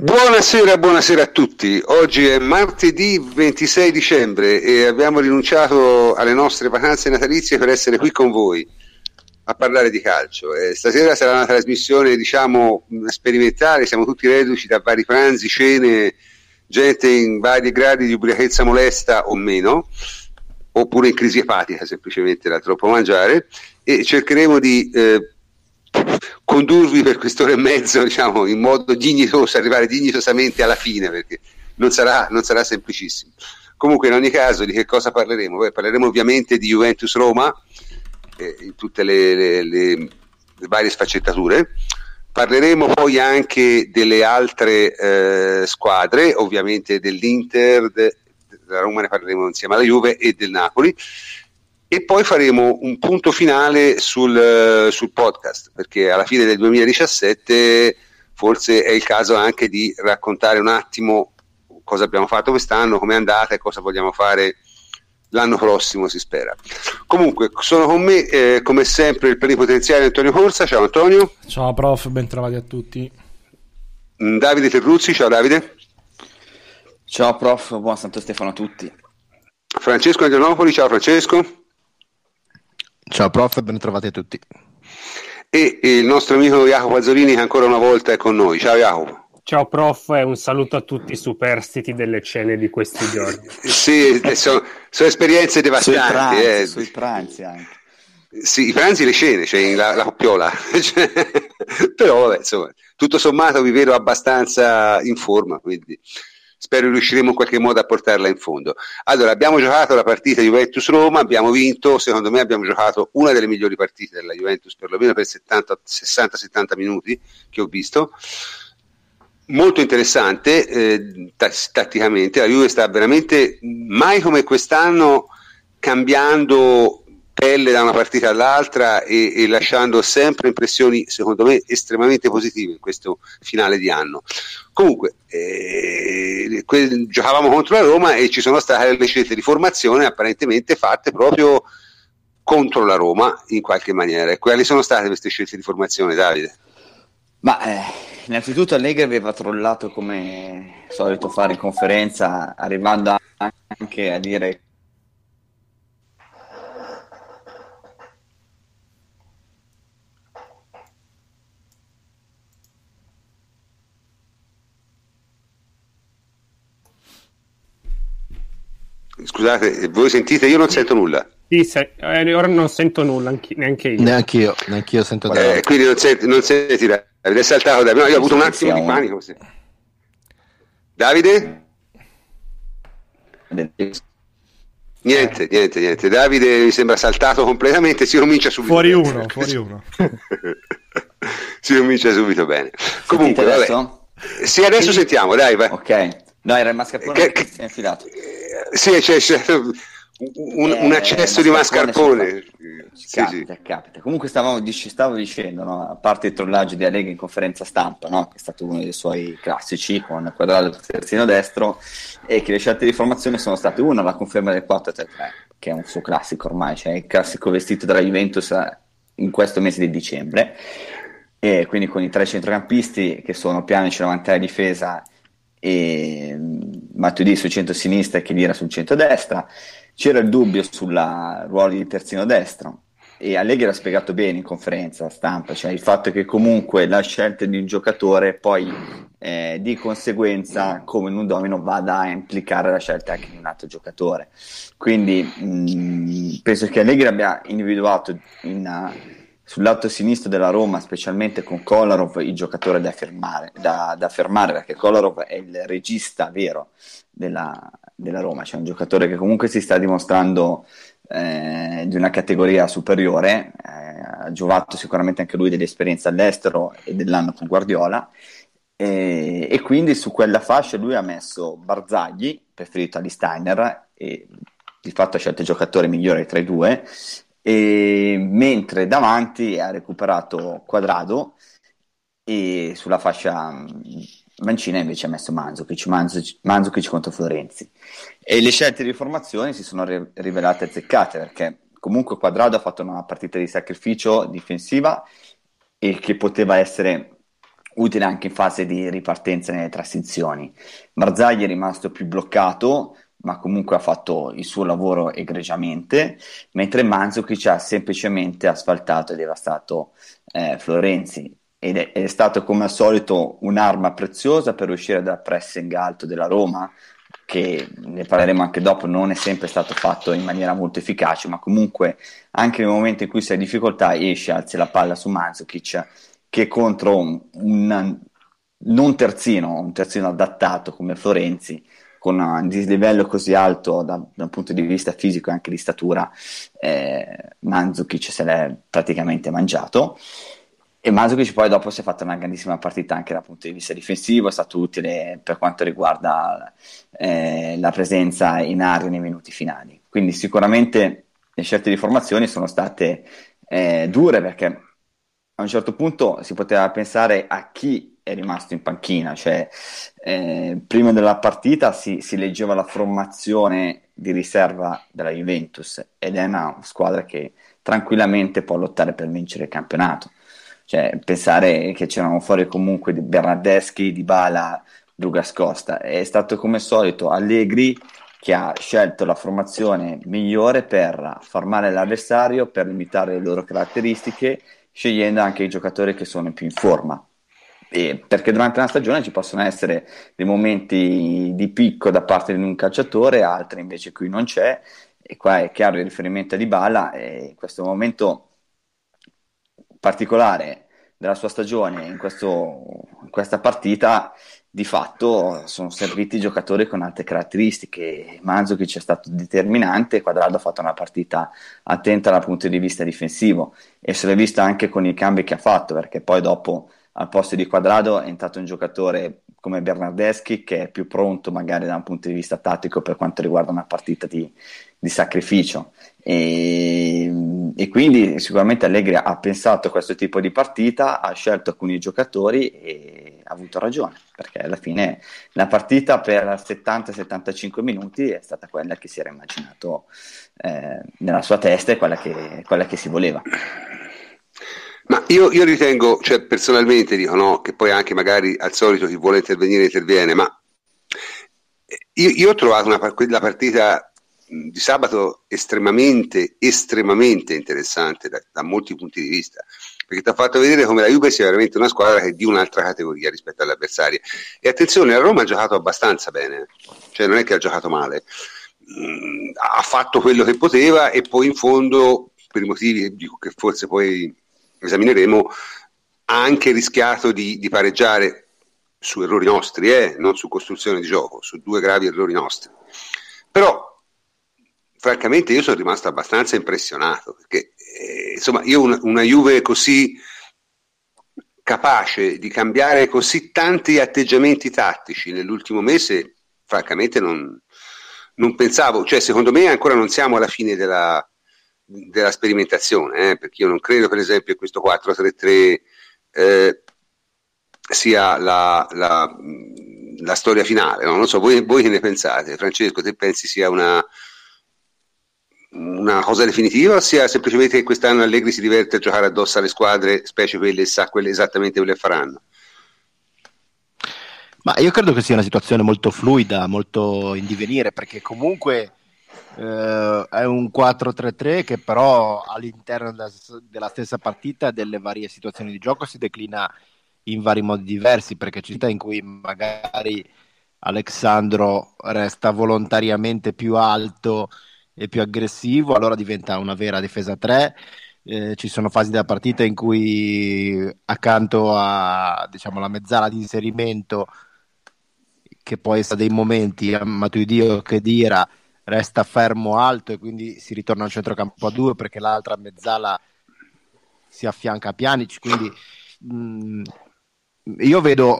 Buonasera, buonasera a tutti. Oggi è martedì 26 dicembre e abbiamo rinunciato alle nostre vacanze natalizie per essere qui con voi a parlare di calcio. Eh, stasera sarà una trasmissione, diciamo, sperimentale, siamo tutti reduci da vari pranzi, cene, gente in vari gradi di ubriachezza molesta o meno, oppure in crisi epatica semplicemente da troppo mangiare, e cercheremo di eh, condurvi per quest'ora e mezzo diciamo, in modo dignitoso, arrivare dignitosamente alla fine perché non sarà, non sarà semplicissimo. Comunque in ogni caso di che cosa parleremo? Beh, parleremo ovviamente di Juventus Roma eh, in tutte le, le, le, le, varie sfaccettature. Parleremo poi anche delle altre eh, squadre, ovviamente dell'Inter, de, della Roma ne parleremo insieme alla Juve e del Napoli e poi faremo un punto finale sul, sul, podcast, perché alla fine del 2017 forse è il caso anche di raccontare un attimo cosa abbiamo fatto quest'anno, come è andata e cosa vogliamo fare l'anno prossimo, si spera. Comunque, sono con me, eh, come sempre, il plenipotenziario Antonio Corsa. Ciao Antonio. Ciao prof, ben trovati a tutti. Mm, Davide Terruzzi, ciao Davide. Ciao prof, buon Santo Stefano a tutti. Francesco Angelopoli, ciao Francesco. Ciao prof, ben trovati a tutti. E, e il nostro amico Jacopo Azzolini che ancora una volta è con noi. Ciao Jacopo. Ciao prof e un saluto a tutti i superstiti delle cene di questi giorni. sì, sono, sono, esperienze devastanti. Sui pranzi, eh. sui pranzi anche. Sì, i pranzi e le cene, cioè la, la coppiola. Cioè, però vabbè, insomma, tutto sommato vi vedo abbastanza in forma, quindi spero riusciremo in qualche modo a portarla in fondo. Allora, abbiamo giocato la partita Juventus-Roma, abbiamo vinto, secondo me abbiamo giocato una delle migliori partite della Juventus, perlomeno per 60-70 minuti che ho visto. Molto interessante eh, tatticamente, la Juve sta veramente mai come quest'anno cambiando pelle da una partita all'altra e, e, lasciando sempre impressioni, secondo me, estremamente positive in questo finale di anno. Comunque, eh, que- giocavamo contro la Roma e ci sono state le scelte di formazione apparentemente fatte proprio contro la Roma in qualche maniera. E quali sono state queste scelte di formazione, Davide? Ma eh, innanzitutto Allegri aveva trollato come solito fare in conferenza, arrivando anche a dire Scusate, voi sentite? Io non sento nulla. Sì, se, eh, ora non sento nulla, anche, neanche io. Neanche io, neanche io sento eh, Quindi non senti, non senti Davide, è saltato Davide. No, io ho avuto un attimo di panico. Sì. Davide? Niente, niente, niente. Davide mi sembra saltato completamente, si comincia subito. Fuori bene. uno, fuori uno. si comincia subito bene. Comunque, vabbè. Sì, adesso sentiamo, dai, vai. Ok. No, era il mascarpone che, si è infilato. Sì, c'è, c'è un, eh, un, accesso di mascarpone. Sì, capita, sì. capita. Comunque stavamo, stavo dicendo, no? a parte il trollaggio di Allegri in conferenza stampa, no? che è stato uno dei suoi classici con quadrato terzino destro, e che le scelte di formazione sono state una, la conferma del 4-3-3, che è un suo classico ormai, cioè il classico vestito dalla Juventus in questo mese di dicembre, e quindi con i tre centrocampisti che sono Pianici davanti alla difesa e Matuidi sul centro-sinistra e Chedira sul centro-destra. C'era il dubbio sul ruolo di terzino destro e Allegri l'ha spiegato bene in conferenza stampa, cioè il fatto che comunque la scelta di un giocatore poi eh, di conseguenza come in un domino vada a implicare la scelta anche di un altro giocatore. Quindi mh, penso che Allegri abbia individuato in, sul lato sinistro della Roma, specialmente con Kolarov, il giocatore da fermare, da, da fermare perché Kolarov è il regista vero della, della, Roma, cioè un giocatore che comunque si sta dimostrando eh, di una categoria superiore, eh, ha giovato sicuramente anche lui dell'esperienza all'estero e dell'anno con Guardiola, e, e quindi su quella fascia lui ha messo Barzagli, preferito agli Steiner, e di fatto ha scelto il giocatore migliore tra i due, e mentre davanti ha recuperato Quadrado e sulla fascia mm, mancina invece ha messo Manzukic, Manzukic, contro Florenzi. E le scelte di formazione si sono ri- rivelate azzeccate perché comunque Quadrado ha fatto una partita di sacrificio difensiva e che poteva essere utile anche in fase di ripartenza nelle transizioni. Marzagli è rimasto più bloccato, ma comunque ha fatto il suo lavoro egregiamente, mentre Manzukic ha semplicemente asfaltato e devastato eh, Florenzi. Ed è, è, stato come al solito un'arma preziosa per uscire dal pressing alto della Roma, che ne parleremo anche dopo, non è sempre stato fatto in maniera molto efficace, ma comunque anche nel momento in cui sei in difficoltà esce, alzi la palla su Manzukic, che contro un, un non terzino, un terzino adattato come Florenzi, con un dislivello così alto da, da, un punto di vista fisico e anche di statura, eh, Mandzukic se l'è praticamente mangiato. E Mandzukic poi dopo si è fatto una grandissima partita anche dal punto di vista difensivo, è stato utile per quanto riguarda eh, la presenza in area nei minuti finali. Quindi sicuramente le scelte di formazione sono state eh, dure perché a un certo punto si poteva pensare a chi è rimasto in panchina, cioè eh, prima della partita si, si, leggeva la formazione di riserva della Juventus ed è una squadra che tranquillamente può lottare per vincere il campionato. Cioè, pensare che c'erano fuori comunque di Bernardeschi, Di Bala, Dugas Costa. È stato come solito Allegri che ha scelto la formazione migliore per formare l'avversario, per limitare le loro caratteristiche, scegliendo anche i giocatori che sono più in forma. E perché durante una stagione ci possono essere dei momenti di picco da parte di un calciatore, altri invece qui non c'è, e qua è chiaro il riferimento a Dybala, e in questo momento particolare della sua stagione, in, questo, in questa partita, di fatto sono serviti giocatori con altre caratteristiche. Manzukic è stato determinante, Quadrado ha fatto una partita attenta dal punto di vista difensivo e se l'è vista anche con i cambi che ha fatto, perché poi dopo al posto di Quadrado è entrato un giocatore come Bernardeschi che è più pronto magari da un punto di vista tattico per quanto riguarda una partita di, di sacrificio e, e, quindi sicuramente Allegri ha pensato a questo tipo di partita, ha scelto alcuni giocatori e ha avuto ragione perché alla fine la partita per 70-75 minuti è stata quella che si era immaginato eh, nella sua testa e quella che, quella che si voleva. Io, io ritengo, cioè personalmente dico no, che poi anche magari al solito chi vuole intervenire interviene, ma io, io ho trovato una, la partita di sabato estremamente, estremamente interessante da, da, molti punti di vista, perché ti ha fatto vedere come la Juve sia veramente una squadra che è di un'altra categoria rispetto alle avversarie. E attenzione, la Roma ha giocato abbastanza bene, cioè non è che ha giocato male, mm, ha fatto quello che poteva e poi in fondo, per i motivi che forse poi esamineremo, ha anche rischiato di, di pareggiare su errori nostri, eh? non su costruzione di gioco, su due gravi errori nostri. Però, francamente, io sono rimasto abbastanza impressionato, perché eh, insomma, io una, una Juve così capace di cambiare così tanti atteggiamenti tattici nell'ultimo mese, francamente non, non pensavo, cioè secondo me ancora non siamo alla fine della, della sperimentazione, eh, perché io non credo per esempio che questo 4-3-3 eh, sia la, la, la, storia finale, no? non so, voi, voi, che ne pensate? Francesco, te pensi sia una, una cosa definitiva o sia semplicemente che quest'anno Allegri si diverte a giocare addosso alle squadre, specie quelle, sa quelle esattamente quelle faranno? Ma io credo che sia una situazione molto fluida, molto in divenire, perché comunque eh, è un 4-3-3 che però all'interno della, della stessa partita delle varie situazioni di gioco si declina in vari modi diversi perché ci sta in cui magari Alessandro resta volontariamente più alto e più aggressivo, allora diventa una vera difesa 3. Eh, ci sono fasi della partita in cui accanto a diciamo, la mezzala di inserimento, che poi sta dei momenti a Matuidi che Dira resta fermo alto e quindi si ritorna al centrocampo a due perché l'altra mezzala si affianca a Pjanic quindi mh, mm, io vedo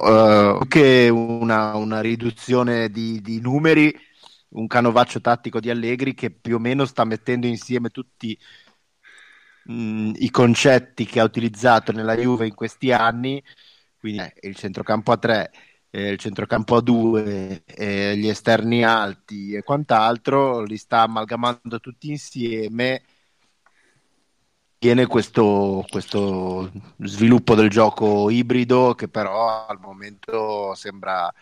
uh, che una, una riduzione di, di, numeri un canovaccio tattico di Allegri che più o meno sta mettendo insieme tutti mh, mm, i concetti che ha utilizzato nella Juve in questi anni quindi eh, il centrocampo a tre eh, il centrocampo a due, eh, gli esterni alti e quant'altro, li sta amalgamando tutti insieme. Viene questo, questo sviluppo del gioco ibrido che però al momento sembra,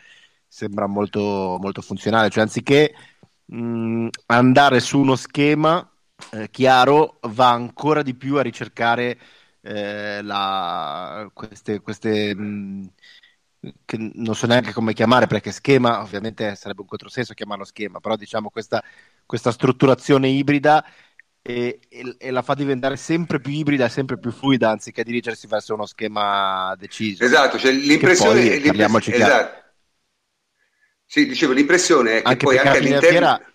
sembra molto, molto funzionale, cioè anziché mh, andare su uno schema eh, chiaro va ancora di più a ricercare eh, la, queste, queste mh, che non so neanche come chiamare perché schema ovviamente sarebbe un controsenso chiamarlo schema però diciamo questa, questa strutturazione ibrida e, e, e, la fa diventare sempre più ibrida sempre più fluida anziché dirigersi verso uno schema deciso esatto cioè l'impressione, poi, l'impressione esatto. sì dicevo l'impressione è che anche poi anche all'interno fiera...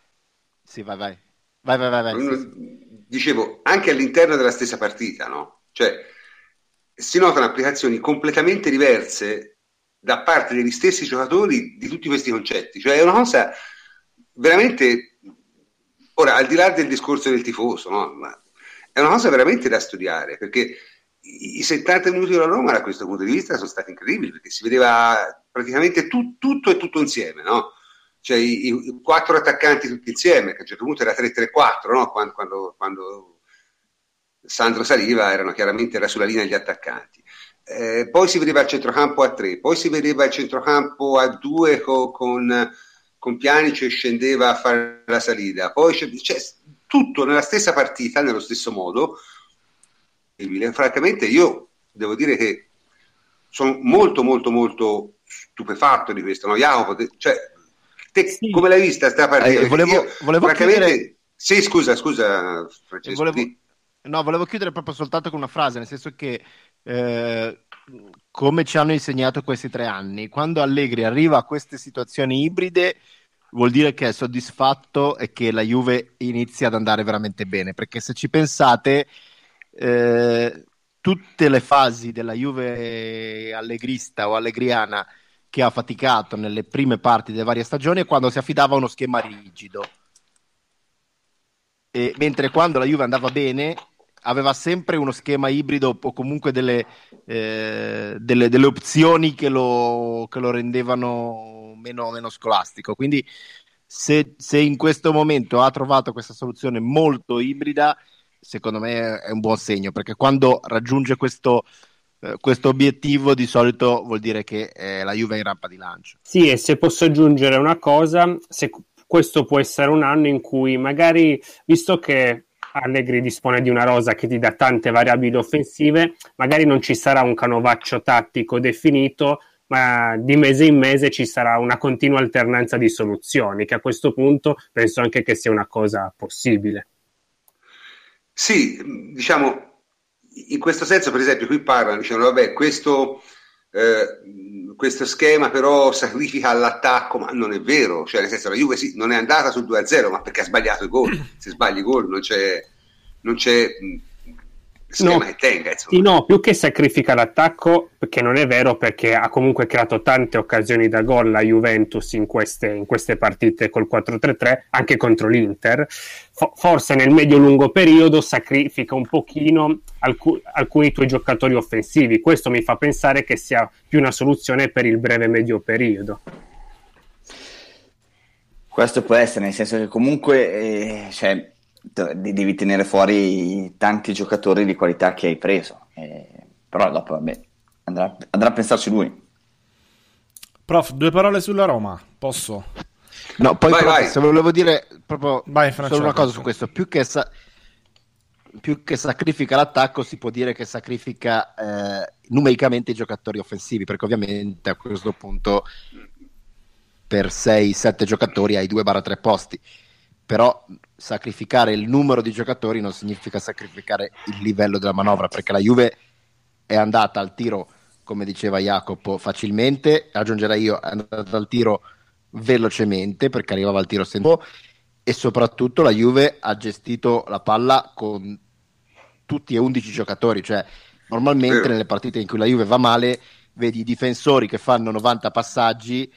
sì vai vai vai vai, vai, vai sì, sì. dicevo anche all'interno della stessa partita no? cioè si notano applicazioni completamente diverse da parte degli stessi giocatori di tutti questi concetti. Cioè è una cosa veramente... Ora, al di là del discorso del tifoso, no? è una cosa veramente da studiare, perché i 70 minuti della Roma da questo punto di vista sono stati incredibili, perché si vedeva praticamente tu, tutto e tutto insieme, no? Cioè i, i, quattro attaccanti tutti insieme, che a un certo punto era 3-3-4, no? Quando, quando, quando Sandro saliva erano chiaramente era sulla linea degli attaccanti. Eh, poi si vedeva il centrocampo a tre, poi si vedeva il centrocampo a due co- con, con Pianice e scendeva a fare la salita, poi c'è, c'è tutto nella stessa partita, nello stesso modo. Francamente io devo dire che sono molto molto molto stupefatto di questo, no? Jacopo, te, cioè, te sì. come l'hai vista sta partita? Eh, volevo, io, volevo francamente... chiedere... Sì, scusa, scusa Francesco. Volevo... No, volevo chiudere proprio soltanto con una frase, nel senso che eh, come ci hanno insegnato questi tre anni, quando Allegri arriva a queste situazioni ibride vuol dire che è soddisfatto e che la Juve inizia ad andare veramente bene, perché se ci pensate eh, tutte le fasi della Juve allegrista o allegriana che ha faticato nelle prime parti delle varie stagioni è quando si affidava a uno schema rigido. E, mentre quando la Juve andava bene aveva sempre uno schema ibrido o comunque delle, eh, delle, delle opzioni che lo, che lo rendevano meno, meno, scolastico. Quindi se, se, in questo momento ha trovato questa soluzione molto ibrida, secondo me è un buon segno, perché quando raggiunge questo, eh, questo obiettivo di solito vuol dire che eh, la Juve è in rampa di lancio. Sì, e se posso aggiungere una cosa, se questo può essere un anno in cui magari, visto che Allegri dispone di una rosa che ti dà tante variabili offensive, magari non ci sarà un canovaccio tattico definito, ma di mese in mese ci sarà una continua alternanza di soluzioni, che a questo punto penso anche che sia una cosa possibile. Sì, diciamo, in questo senso, per esempio, qui parlano, dicendo, vabbè, questo eh, questo schema però sacrifica l'attacco, ma non è vero, cioè nel senso la Juve sì, non è andata sul 2-0, ma perché ha sbagliato i gol, se sbagli i gol non c'è, non c'è schema no, che tenga. Sì, no, più che sacrifica l'attacco, perché non è vero, perché ha comunque creato tante occasioni da gol la Juventus in queste, in queste partite col 4-3-3, anche contro l'Inter. F- forse nel medio-lungo periodo sacrifica un pochino alc- alcuni tuoi giocatori offensivi. Questo mi fa pensare che sia più una soluzione per il breve-medio periodo. Questo può essere, nel senso che comunque eh, cioè, devi tenere fuori tanti giocatori di qualità che hai preso. Eh, però dopo vabbè, andrà, andrà, a pensarci lui. Prof, due parole sulla Roma, posso? No, poi vai, vai. se volevo dire proprio vai, solo una cosa su questo, più che, sa- più che, sacrifica l'attacco si può dire che sacrifica eh, numericamente i giocatori offensivi, perché ovviamente a questo punto per 6-7 giocatori hai 2-3 posti però sacrificare il numero di giocatori non significa sacrificare il livello della manovra, perché la Juve è andata al tiro, come diceva Jacopo, facilmente, aggiungerei io, è andata al tiro velocemente perché arrivava al tiro senza e soprattutto la Juve ha gestito la palla con tutti e 11 giocatori, cioè normalmente nelle partite in cui la Juve va male vedi i difensori che fanno 90 passaggi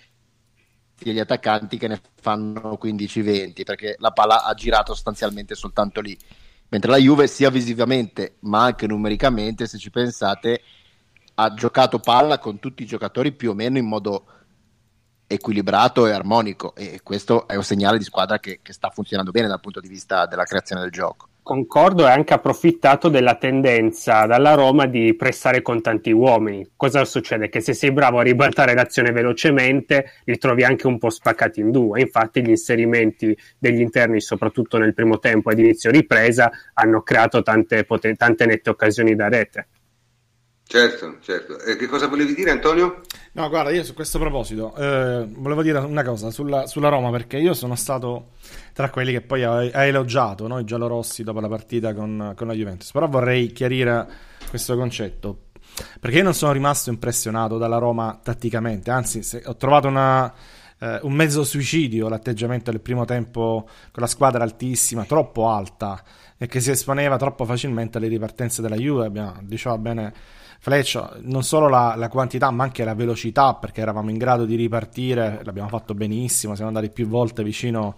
gli attaccanti che ne fanno 15-20 perché la palla ha girato sostanzialmente soltanto lì. Mentre la Juve sia visivamente ma anche numericamente se ci pensate ha giocato palla con tutti i giocatori più o meno in modo equilibrato e armonico e questo è un segnale di squadra che, che sta funzionando bene dal punto di vista della creazione del gioco Concordo e anche approfittato della tendenza dalla Roma di pressare con tanti uomini. Cosa succede? Che se sei bravo a ribaltare l'azione velocemente, li trovi anche un po' spaccati in due. Infatti gli inserimenti degli interni, soprattutto nel primo tempo ed inizio ripresa, hanno creato tante, poten- tante nette occasioni da rete. Certo, certo. E che cosa volevi dire Antonio? No, guarda, io su questo proposito eh, volevo dire una cosa sulla, sulla, Roma, perché io sono stato tra quelli che poi ha, ha elogiato no, i giallorossi dopo la partita con, con, la Juventus, però vorrei chiarire questo concetto, perché io non sono rimasto impressionato dalla Roma tatticamente, anzi ho trovato una, eh, un mezzo suicidio l'atteggiamento del primo tempo con la squadra altissima, troppo alta, e che si esponeva troppo facilmente alle ripartenze della Juve, abbiamo, diceva bene Fleccia, non solo la, la, quantità ma anche la velocità perché eravamo in grado di ripartire, l'abbiamo fatto benissimo, siamo andati più volte vicino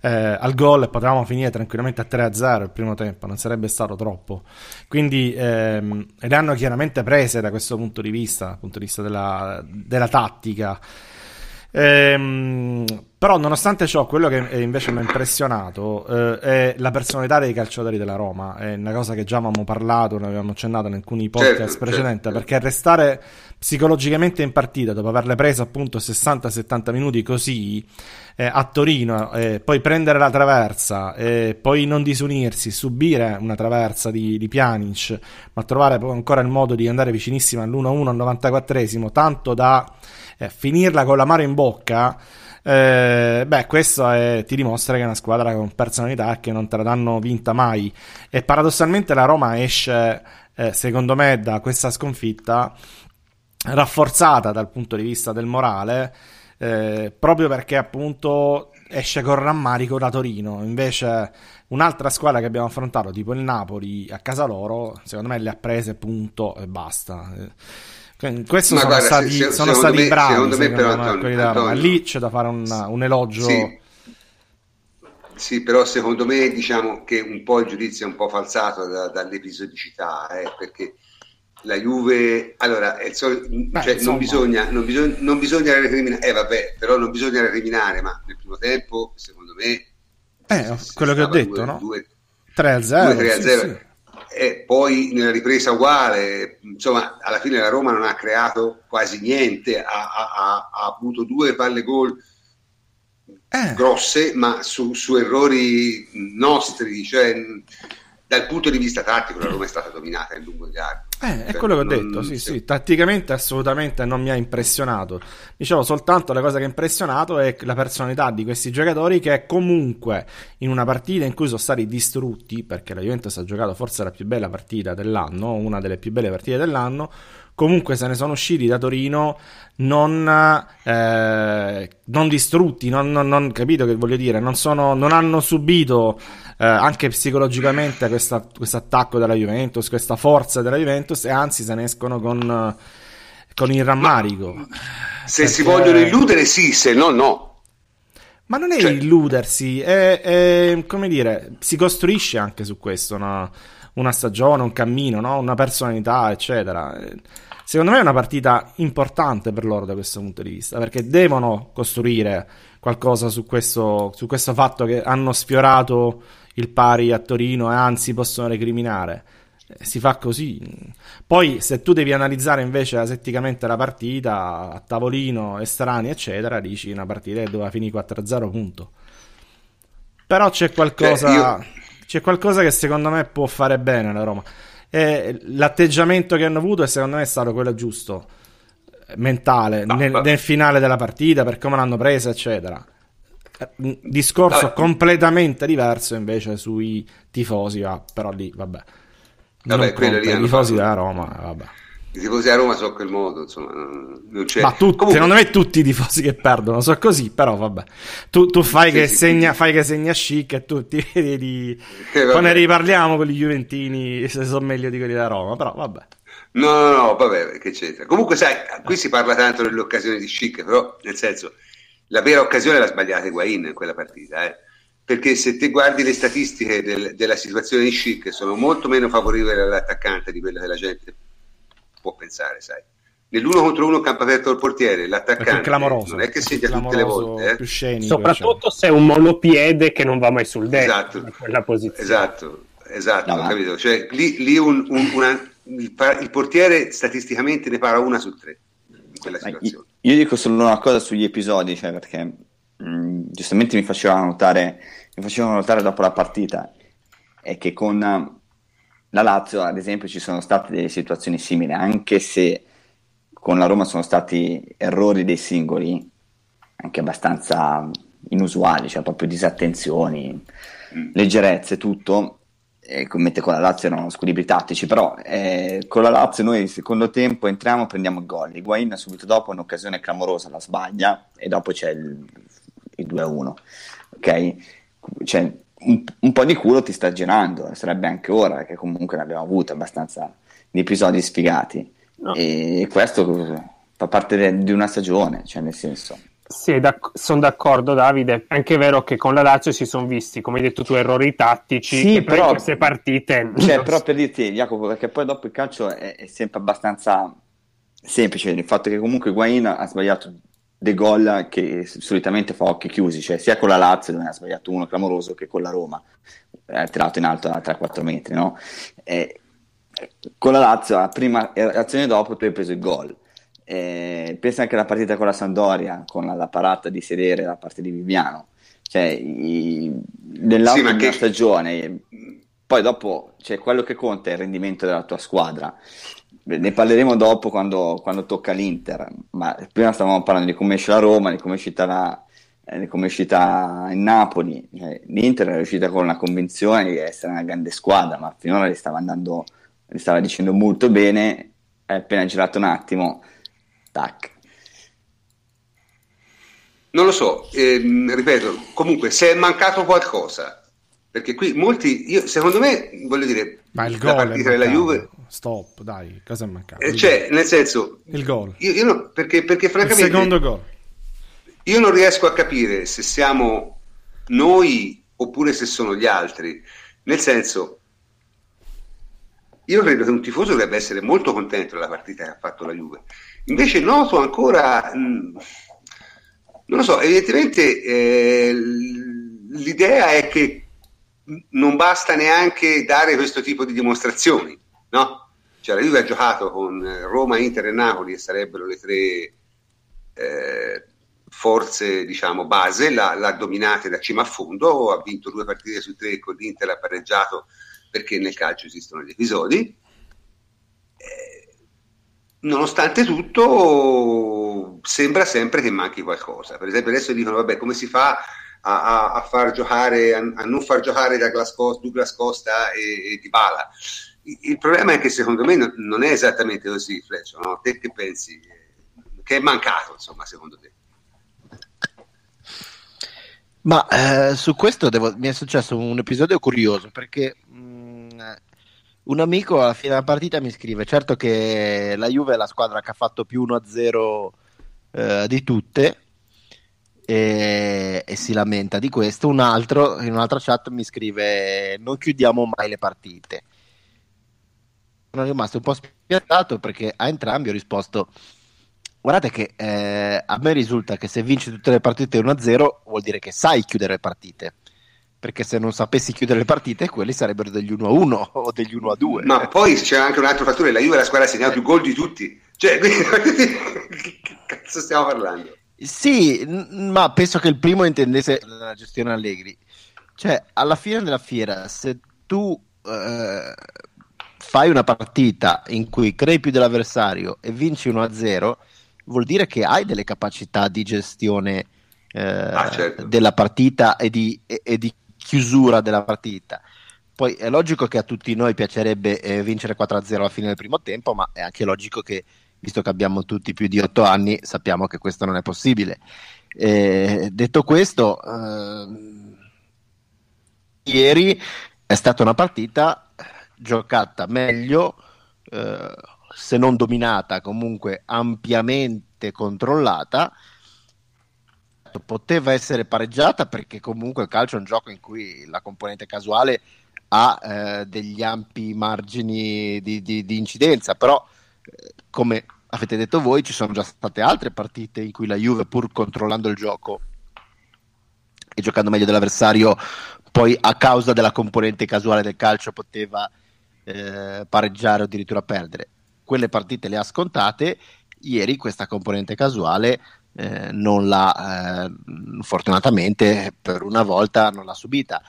eh, al gol e potevamo finire tranquillamente a 3-0 il primo tempo, non sarebbe stato troppo. Quindi ehm, le hanno chiaramente prese da questo punto di vista, dal punto di vista della, della tattica. Ehm, però, nonostante ciò, quello che invece mi ha impressionato eh, è la personalità dei calciatori della Roma. È una cosa che già avevamo parlato, ne avevamo accennato in alcuni podcast certo, precedenti. Certo. Perché restare psicologicamente in partita dopo averle prese appunto 60-70 minuti così eh, a Torino, eh, poi prendere la traversa, eh, poi non disunirsi, subire una traversa di, di Pjanic, ma trovare ancora il modo di andare vicinissimo all'1-1 al 94esimo, tanto da eh, finirla con la mano in bocca eh, beh, questo è, ti dimostra che è una squadra con personalità che non te la danno vinta mai. E paradossalmente la Roma esce, eh, secondo me, da questa sconfitta rafforzata dal punto di vista del morale, eh, proprio perché appunto esce con rammarico da Torino. Invece un'altra squadra che abbiamo affrontato, tipo il Napoli, a casa loro, secondo me le ha prese punto e basta. Questo Ma sono guarda, stati, se, sono stati me, bravi, secondo me, però, Antonio, Antonio, lì c'è da fare un, un elogio. Sì. sì. però secondo me diciamo che un po' il giudizio è un po' falsato da, dall'episodicità, eh, perché la Juve, allora, sol- Beh, cioè, non, bisogna, non, bisogna, non bisogna recriminare, eh vabbè, però non bisogna recriminare, ma nel primo tempo, secondo me... Eh, quello che ho detto, 2, no? 2, 3 0. 2, 3 0. Sì, sì poi nella ripresa uguale, insomma, alla fine la Roma non ha creato quasi niente, ha, ha, ha avuto due palle gol eh. grosse, ma su, su, errori nostri, cioè dal punto di vista tattico la Roma è stata dominata in lungo e largo. Eh, è cioè, quello che ho detto, sì, sì, tatticamente assolutamente non mi ha impressionato. Dicevo soltanto la cosa che ha impressionato è la personalità di questi giocatori che comunque in una partita in cui sono stati distrutti, perché la Juventus ha giocato forse la più bella partita dell'anno, una delle più belle partite dell'anno, comunque se ne sono usciti da Torino non, eh, non distrutti, non, non, non, capito che voglio dire, non, sono, non hanno subito eh, anche psicologicamente questo attacco della Juventus, questa forza della Juventus e anzi se ne escono con, con il rammarico. Ma se perché... si vogliono illudere sì, se no no. Ma non è cioè... illudersi, è, è, come dire, si costruisce anche su questo una, una stagione, un cammino, no? una personalità, eccetera. Secondo me è una partita importante per loro da questo punto di vista, perché devono costruire qualcosa su questo, su questo fatto che hanno sfiorato il pari a Torino e anzi possono recriminare. Eh, si fa così. Poi, se tu devi analizzare invece asetticamente la partita a tavolino, estranei, eccetera, dici una partita che doveva finire 4-0, punto. Però c'è qualcosa, cioè, io... c'è qualcosa che secondo me può fare bene la Roma. E l'atteggiamento che hanno avuto, è, secondo me, è stato quello giusto, mentale, no, nel, nel finale della partita, per come l'hanno presa, eccetera un discorso vabbè. completamente diverso invece sui tifosi, ah, però lì vabbè. Vabbè, conta, i tifosi della Roma, vabbè. I tifosi della Roma sono quel modo, insomma, non c'è. Ma tutti, Comunque... secondo me tutti i tifosi che perdono sono così, però vabbè. Tu, tu fai, sì, che sì, segna, sì. fai che segna chic e tutti vedi. Eh, Poi ne riparliamo con gli Juventini, se sono meglio di quelli della Roma, però vabbè. No, no, no, vabbè, che c'entra. Comunque, sai, qui si parla tanto delle occasioni di chic, però nel senso la vera occasione l'ha sbagliata Higuain in quella partita, eh? perché se ti guardi le statistiche del, della situazione di Schick sono molto meno favorevoli all'attaccante di quella che la gente può pensare, sai. Nell'uno contro uno campo aperto al portiere, l'attaccante non è che segna tutte le volte. Eh? Scenico, Soprattutto cioè. se è un monopiede che non va mai sul destro esatto, quella posizione. Esatto. esatto, ho capito. Cioè, lì, lì un, un, una, il, il, portiere statisticamente ne para una su tre in quella situazione. Io, io dico solo una cosa sugli episodi, cioè perché mh, mm, giustamente mi facevano notare, mi facevano notare dopo la partita, è che con la Lazio, ad esempio, ci sono state delle situazioni simili, anche se con la Roma sono stati errori dei singoli, anche abbastanza inusuali, cioè proprio disattenzioni, mm. leggerezze, tutto. E mentre con la Lazio erano squilibri tattici, però eh, con la Lazio noi il secondo tempo entriamo e prendiamo il gol. Higuain subito dopo un'occasione clamorosa, la sbaglia e dopo c'è il, il 2-1. Ok? Cioè, un, un, po' di culo ti sta girando, sarebbe anche ora che comunque ne abbiamo avuto abbastanza di episodi sfigati. No. E questo fa parte di una stagione, cioè nel senso. Sì, d'ac- sono d'accordo Davide, è anche vero che con la Lazio si sono visti, come hai detto tu, errori tattici sì, però queste partite... Cioè, però per dirti, Jacopo, perché poi dopo il calcio è, è sempre abbastanza semplice, il fatto che comunque Guain ha sbagliato dei gol che solitamente fa occhi chiusi, cioè sia con la Lazio dove ha sbagliato uno clamoroso che con la Roma, ha tirato in alto a 3-4 metri, no? E con la Lazio, la prima azione dopo tu hai preso il gol eh, pensa anche alla partita con la Sandoria, con la, la parata di sedere da parte di Viviano. Cioè, i, nell'auto sì, che... stagione, poi dopo cioè, quello che conta è il rendimento della tua squadra. Ne parleremo dopo quando, quando tocca l'Inter, ma prima stavamo parlando di come esce la Roma, di come è uscita, la, eh, come è uscita in Napoli. Cioè, L'Inter è uscita con la convinzione di essere una grande squadra, ma finora le stava andando, le stava dicendo molto bene, è appena girato un attimo Tac. Non lo so, ehm, ripeto, comunque se è mancato qualcosa, perché qui molti, io, secondo me, voglio dire, ma il gol partita della Juve... Stop, dai, cosa è mancato? Eh, cioè, nel senso... Il gol. Io, io no, perché, perché francamente... Il secondo gol. Io non riesco a capire se siamo noi oppure se sono gli altri. Nel senso, io credo che un tifoso dovrebbe essere molto contento della partita che ha fatto la Juve. Invece noto ancora, mh, mm, non lo so, evidentemente eh, l'idea è che non basta neanche dare questo tipo di dimostrazioni, no? Cioè la Juve ha giocato con Roma, Inter e Napoli e sarebbero le tre eh, forze, diciamo, base, l'ha, l'ha dominata da cima a fondo, ha vinto due partite su tre con l'Inter, ha pareggiato perché nel calcio esistono gli episodi nonostante tutto sembra sempre che manchi qualcosa. Per esempio adesso dicono, vabbè, come si fa a, a, a far giocare, a, a, non far giocare Costa, Douglas Costa e, e Dybala? Il, il problema è che secondo me non, è esattamente così, Fleccio, no? Te che pensi? Che è mancato, insomma, secondo te? Ma eh, su questo devo, mi è successo un episodio curioso perché un amico alla fine della partita mi scrive: Certo che la Juve è la squadra che ha fatto più 1-0 eh, di tutte. E, e, si lamenta di questo. Un altro in un'altra chat mi scrive: Non chiudiamo mai le partite. Sono rimasto un po' spiattato perché a entrambi ho risposto: Guardate che eh, a me risulta che se vinci tutte le partite 1-0 vuol dire che sai chiudere le partite perché se non sapessi chiudere le partite quelli sarebbero degli 1-1 o degli 1-2 ma poi c'è anche un altro fattore la Juve è la squadra che ha segnato più gol di tutti. Cioè che cazzo stiamo parlando? Sì ma penso che il primo intendesse la gestione Allegri. Cioè alla fine della fiera se tu eh, fai una partita in cui crei più dell'avversario e vinci 1-0 vuol dire che hai delle capacità di gestione eh, ah, certo. della partita e di, e, e di chiusura della partita. Poi è logico che a tutti noi piacerebbe eh, vincere 4-0 alla fine del primo tempo, ma è anche logico che, visto che abbiamo tutti più di 8 anni, sappiamo che questo non è possibile. Eh, detto questo, eh, ieri è stata una partita giocata meglio, eh, se non dominata, comunque ampiamente controllata. Poteva essere pareggiata perché comunque il calcio è un gioco in cui la componente casuale ha eh, degli ampi margini di, di, di incidenza, però eh, come avete detto voi ci sono già state altre partite in cui la Juve pur controllando il gioco e giocando meglio dell'avversario poi a causa della componente casuale del calcio poteva eh, pareggiare o addirittura perdere. Quelle partite le ha scontate, ieri questa componente casuale eh, non l'ha, eh, fortunatamente per una volta non l'ha subita.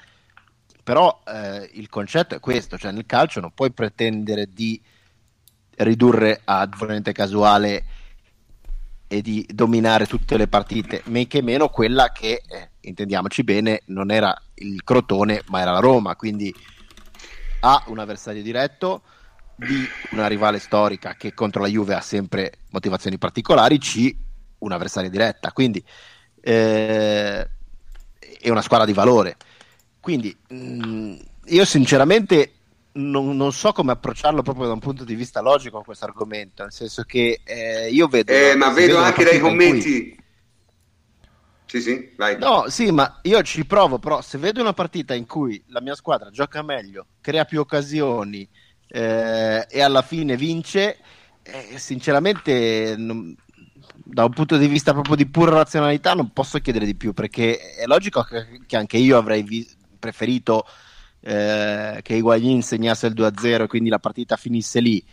Però eh, il concetto è questo, cioè nel calcio non puoi pretendere di ridurre a componente casuale e di dominare tutte le partite, men che meno quella che, eh, intendiamoci bene, non era il Crotone ma era la Roma, quindi A un avversario diretto, B una rivale storica che contro la Juve ha sempre motivazioni particolari, C un'avversaria diretta, quindi eh, è una squadra di valore. Quindi mh, mm, io sinceramente non, non, so come approcciarlo proprio da un punto di vista logico questo argomento, nel senso che eh, io vedo... Eh, ma vedo anche dai commenti... Cui... Sì, sì, vai. No, sì, ma io ci provo, però se vedo una partita in cui la mia squadra gioca meglio, crea più occasioni eh, e alla fine vince, eh, sinceramente non, da un punto di vista proprio di pura razionalità non posso chiedere di più perché è logico che, che anche io avrei vi- preferito eh, che Higuain segnasse il 2-0 e quindi la partita finisse lì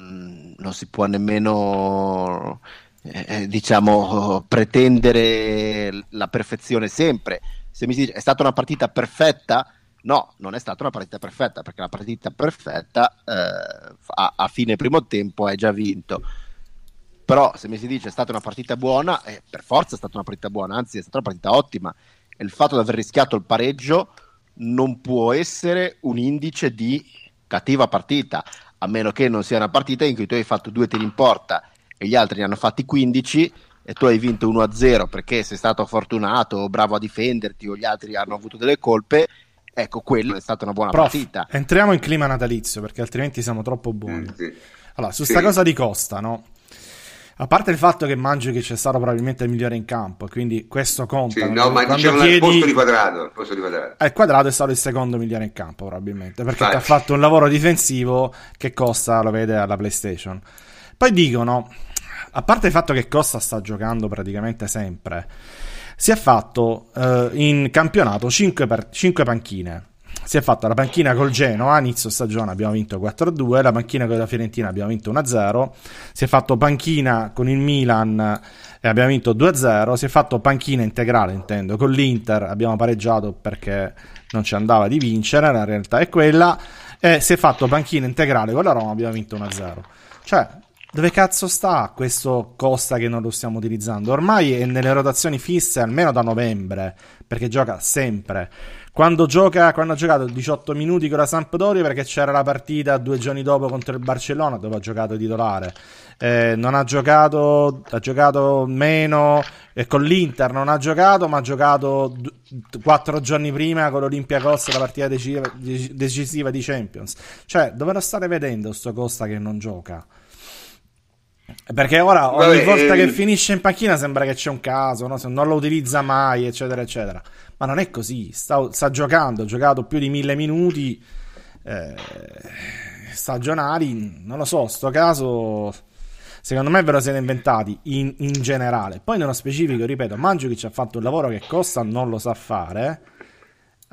mm, non si può nemmeno eh, eh, diciamo pretendere la perfezione sempre. Se mi dice è stata una partita perfetta? No, non è stata una partita perfetta perché la partita perfetta eh, a, a fine primo tempo è già vinto. Però se mi si dice è stata una partita buona, eh, per forza è stata una partita buona, anzi è stata una partita ottima. E il fatto di aver rischiato il pareggio non può essere un indice di cattiva partita, a meno che non sia una partita in cui tu hai fatto due tiri in porta e gli altri ne hanno fatti 15 e tu hai vinto 1-0 perché sei stato fortunato o bravo a difenderti o gli altri hanno avuto delle colpe. Ecco, quello è stata una buona Prof, partita. Entriamo in clima natalizio perché altrimenti siamo troppo buoni. Mm, allora, su sta sì. cosa di Costa, no? A parte il fatto che Mandzukic è stato probabilmente il migliore in campo, quindi questo conta. Sì, no, ma dicevano chiedi... il posto di quadrato. Il posto di quadrato. Eh, quadrato è stato il secondo migliore in campo, probabilmente, perché ha fatto un lavoro difensivo che Costa lo vede alla PlayStation. Poi dicono, a parte il fatto che Costa sta giocando praticamente sempre, si è fatto eh, in campionato 5, per... 5 panchine si è fatta la panchina col Genoa, inizio stagione abbiamo vinto 4-2, la panchina con la Fiorentina abbiamo vinto 1-0, si è fatto panchina con il Milan e abbiamo vinto 2-0, si è fatto panchina integrale intendo, con l'Inter abbiamo pareggiato perché non ci andava di vincere, la realtà è quella, e si è fatto panchina integrale con la Roma abbiamo vinto 1-0. Cioè, dove cazzo sta questo Costa che non lo stiamo utilizzando? Ormai è nelle rotazioni fisse almeno da novembre, perché gioca sempre. Quando, gioca, quando ha giocato 18 minuti con la Sampdoria perché c'era la partita due giorni dopo contro il Barcellona dove ha giocato titolare. Eh, non ha giocato, ha giocato meno e con l'Inter non ha giocato, ma ha giocato d- quattro giorni prima con l'Olympiacos la partita decisiva, decisiva di Champions. Cioè, dove lo state vedendo sto Costa che non gioca? Perché ora ogni Vabbè, volta eh... che finisce in panchina sembra che c'è un caso, no? Se non lo utilizza mai, eccetera, eccetera ma non è così. Sta, sta giocando, ha giocato più di mille minuti eh, stagionali. Non lo so, sto caso. Secondo me ve lo siete inventati in, in generale. Poi nello specifico, ripeto, Mandzukic ha fatto un lavoro che Costa non lo sa fare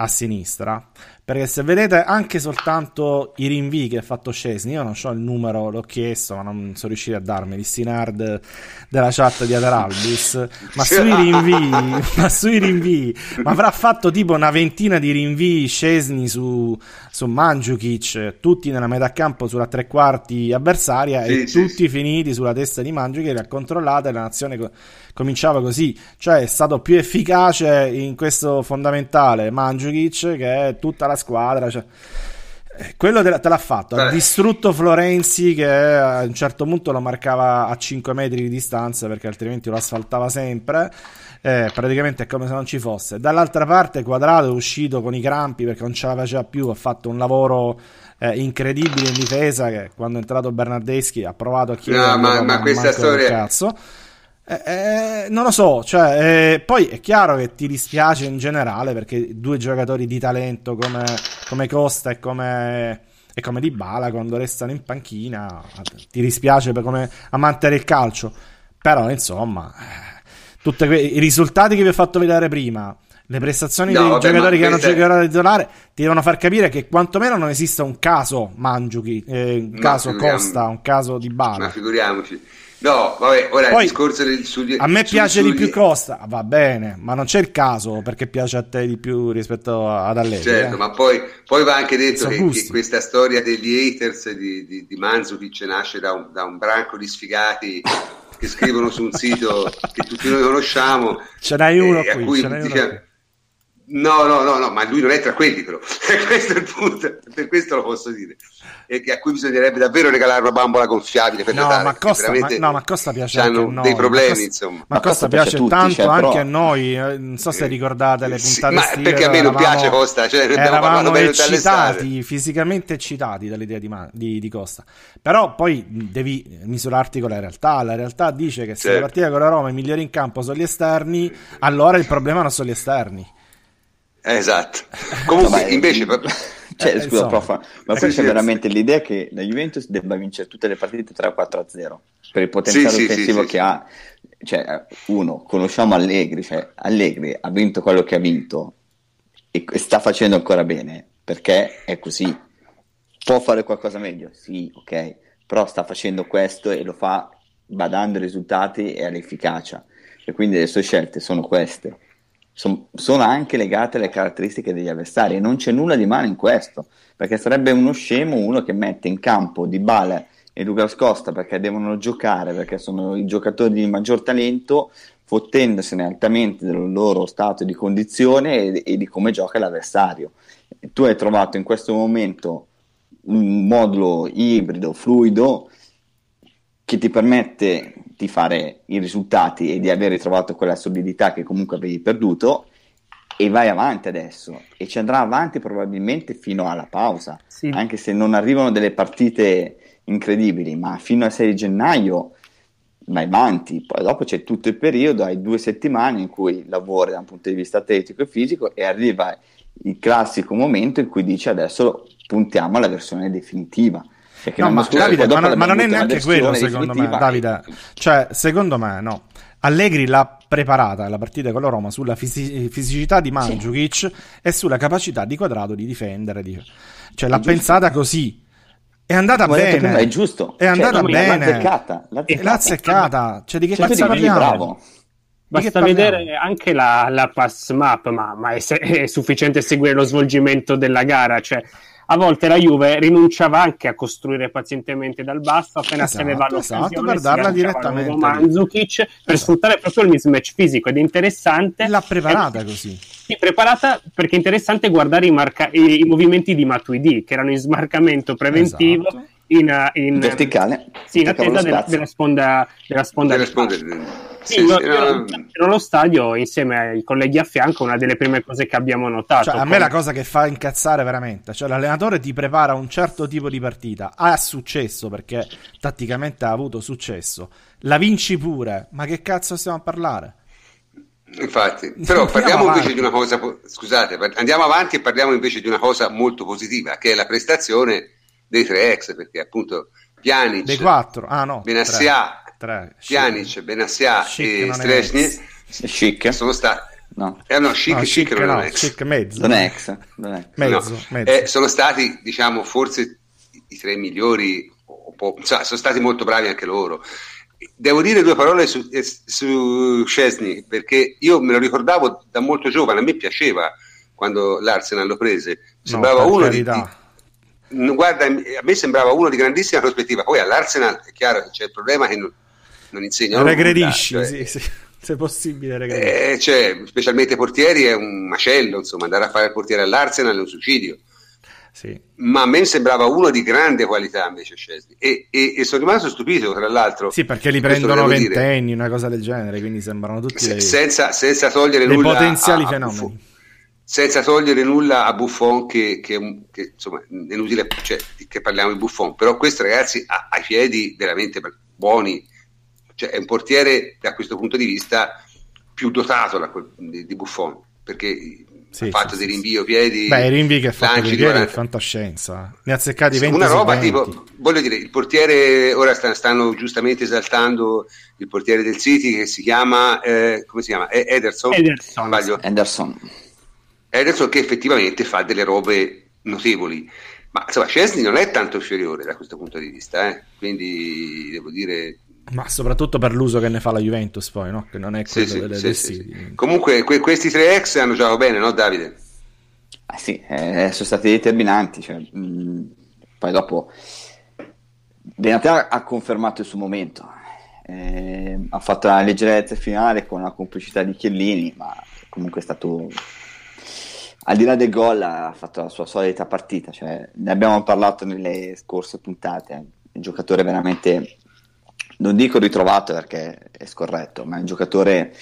a sinistra. Perché se vedete anche soltanto i rinvii che ha fatto Scesni, io non so il numero, l'ho chiesto, ma non sono riuscito a darmi, sti nerd della chat di Aderalbis, ma sui rinvii, ma sui rinvii, ma avrà fatto tipo una ventina di rinvii Scesni su, su Mandzukic, tutti nella metà campo sulla tre quarti avversaria sì, e sì, tutti sì. finiti sulla testa di Mandzukic che ha controllato e la nazione co- cominciava così, cioè è stato più efficace in questo fondamentale Mandzukic che tutta la squadra, cioè eh, quello te, l'ha fatto, ha distrutto Florenzi che a un certo punto lo marcava a 5 metri di distanza perché altrimenti lo asfaltava sempre. Eh, praticamente è come se non ci fosse. Dall'altra parte, Quadrato è uscito con i crampi perché non ce la faceva più. Ha fatto un lavoro eh, incredibile in difesa. Che quando è entrato Bernardeschi ha provato a chiedere. No, ma, ma questa storia. Cazzo. Eh, eh, non lo so, cioè, eh, poi è chiaro che ti dispiace in generale perché due giocatori di talento come, come Costa e come, e come Dybala quando restano in panchina ti dispiace per come amante del calcio, però insomma, tutti que- i risultati che vi ho fatto vedere prima, Le prestazioni no, dei vabbè, giocatori che hanno giocato a titolare ti devono far capire che quantomeno non esista un caso Mangiuchi, eh, un caso Costa, un caso di Bala. Ma figuriamoci. No, vabbè, ora Poi, il discorso del, sugli, A me piace di più Costa, va bene, ma non c'è il caso perché piace a te di più rispetto ad Allegri. Certo, eh? ma poi, poi, va anche detto che, che, questa storia degli haters di, di, di Manzukic nasce da un, da un branco di sfigati che scrivono su un sito che tutti noi conosciamo. Ce n'hai uno eh, qui, ce n'hai diciamo, uno qui. No, no, no, no, ma lui non è tra quelli, però. questo è il punto, per questo lo posso dire. E che a cui bisognerebbe davvero regalare una bambola gonfiabile per no, Natale. Ma Costa, ma, no, ma Costa piace anche a noi. dei problemi, ma Costa, insomma. Ma, ma Costa, piace, piace tanto cioè, anche però... a noi. Eh, non so se ricordate le puntate sì, Ma perché a me non piace Costa? Cioè, eravamo eccitati, fisicamente eccitati dall'idea di, di, di, Costa. Però poi devi misurarti con la realtà. La realtà dice che se certo. la partita con la Roma i migliori in campo sono gli esterni, allora il problema non sono gli esterni. Esatto. Comunque, no, invece... Cioè, eh, scusa, prof, ma poi c'è veramente l'idea che la Juventus debba vincere tutte le partite 3-4-0 per il potenziale sì, offensivo sì, che ha. Cioè, uno, conosciamo Allegri, cioè, Allegri ha vinto quello che ha vinto e sta facendo ancora bene perché è così. Può fare qualcosa meglio? Sì, ok, però sta facendo questo e lo fa badando ai risultati e all'efficacia e quindi le sue scelte sono queste son, sono anche legate alle caratteristiche degli avversari e non c'è nulla di male in questo, perché sarebbe uno scemo uno che mette in campo Di Bale e Douglas Costa perché devono giocare, perché sono i giocatori di maggior talento, fottendosene altamente del loro stato di condizione e, e di come gioca l'avversario. Tu hai trovato in questo momento un modulo ibrido, fluido, che ti permette di fare i risultati e di aver ritrovato quella solidità che comunque avevi perduto e vai avanti adesso e ci andrà avanti probabilmente fino alla pausa, sì. anche se non arrivano delle partite incredibili, ma fino al 6 gennaio vai avanti, poi dopo c'è tutto il periodo, hai due settimane in cui lavori da un punto di vista atletico e fisico e arriva il classico momento in cui dici adesso puntiamo alla versione definitiva No, ma, Davide, ma, non, ma non è neanche quello, secondo me, Davide. Cioè, secondo me, no. Allegri l'ha preparata la partita con la Roma sulla fisi- fisicità di Mandzukic sì. e sulla capacità di quadrato di difendere. Di... Cioè, l'ha giusto. pensata così. È andata Come bene. Prima, è giusto. È andata cioè, bene. L'ha azzeccata. L'ha azzeccata. L'ha azzeccata. Cioè, di che cioè, cazzo parliamo? Bravo. Basta vedere anche la, la pass map, ma, ma è, se- è, sufficiente seguire lo svolgimento della gara. Cioè, a volte la Juve rinunciava anche a costruire pazientemente dal basso appena esatto, se ne va l'occasione esatto, per darla direttamente. Mandzukic per sfruttare proprio il mismatch fisico ed è interessante. L'ha preparata è, così. sì, preparata perché è interessante guardare i, marca- i, i movimenti di Matuidi che erano in smarcamento preventivo esatto. In, in, verticale? sì, in attesa della, della, sponda della sponda, della sponda sì, sì, sì, ero, ero allo stadio insieme ai colleghi a fianco, una delle prime cose che abbiamo notato. Cioè, a me la cosa che fa incazzare veramente, cioè l'allenatore ti prepara un certo tipo di partita, ha successo perché tatticamente ha avuto successo, la vinci pure, ma che cazzo stiamo a parlare? Infatti, però parliamo invece di una cosa, scusate, andiamo avanti e parliamo invece di una cosa molto positiva, che è la prestazione dei tre ex, perché appunto Pjanic, dei quattro, ah no, Benassia tre. Pjanic, Benassia e Stresny sono stati No. Eh, no, chic, no, chic, chic non no, è chic mezzo. Non ex. Non. Mezzo, no. mezzo. Eh, sono stati, diciamo, forse i tre migliori, cioè, sono stati molto bravi anche loro. Devo dire due parole su, eh, su Scesni, perché io me lo ricordavo da molto giovane, a me piaceva quando l'Arsenal lo prese, sembrava uno di, di, guarda, a me sembrava uno di grandissima prospettiva, poi all'Arsenal è chiaro che c'è il problema che non, non insegnano. Regredisci, nulla, cioè, sì, sì. se possibile. Eh, cioè, specialmente portieri è un macello, insomma, andare a fare il portiere all'Arsenal è un suicidio. Sì. Ma a me sembrava uno di grande qualità invece Scesni e, e, e, sono rimasto stupito tra l'altro. Sì, perché li prendono ventenni, una cosa del genere, quindi sembrano tutti Se, dei, senza, senza, togliere dei nulla potenziali a, fenomeni. Senza togliere nulla a Buffon che, che, che insomma è inutile cioè, che parliamo di Buffon. Però questo ragazzi ha, ha i piedi veramente buoni. Cioè è un portiere da questo punto di vista più dotato da, di, di, Buffon perché sì, ha fatto sì, dei rinvio piedi beh i rinvii che ha fatto di piedi è fantascienza. Ne ha azzeccati 20 una roba tipo voglio dire il portiere ora stanno, stanno giustamente esaltando il portiere del City che si chiama eh, come si chiama? Ederson? Ederson, Ederson Ederson che effettivamente fa delle robe notevoli. Ma insomma, Chesney non è tanto inferiore da questo punto di vista, eh? quindi devo dire. Ma soprattutto per l'uso che ne fa la Juventus, poi, no? Che non è quello sì, delle sì, sì, Comunque, que- questi tre ex hanno giocato bene, no, Davide? Ah, sì, eh, sono stati determinanti. Cioè, mh, mm, poi dopo, Benatar ha confermato il suo momento. Eh, ha fatto la leggerezza finale con la complicità di Chiellini, ma comunque è stato al di là del gol ha fatto la sua solita partita, cioè, ne abbiamo parlato nelle scorse puntate, un giocatore veramente, non dico ritrovato perché è scorretto, ma è un giocatore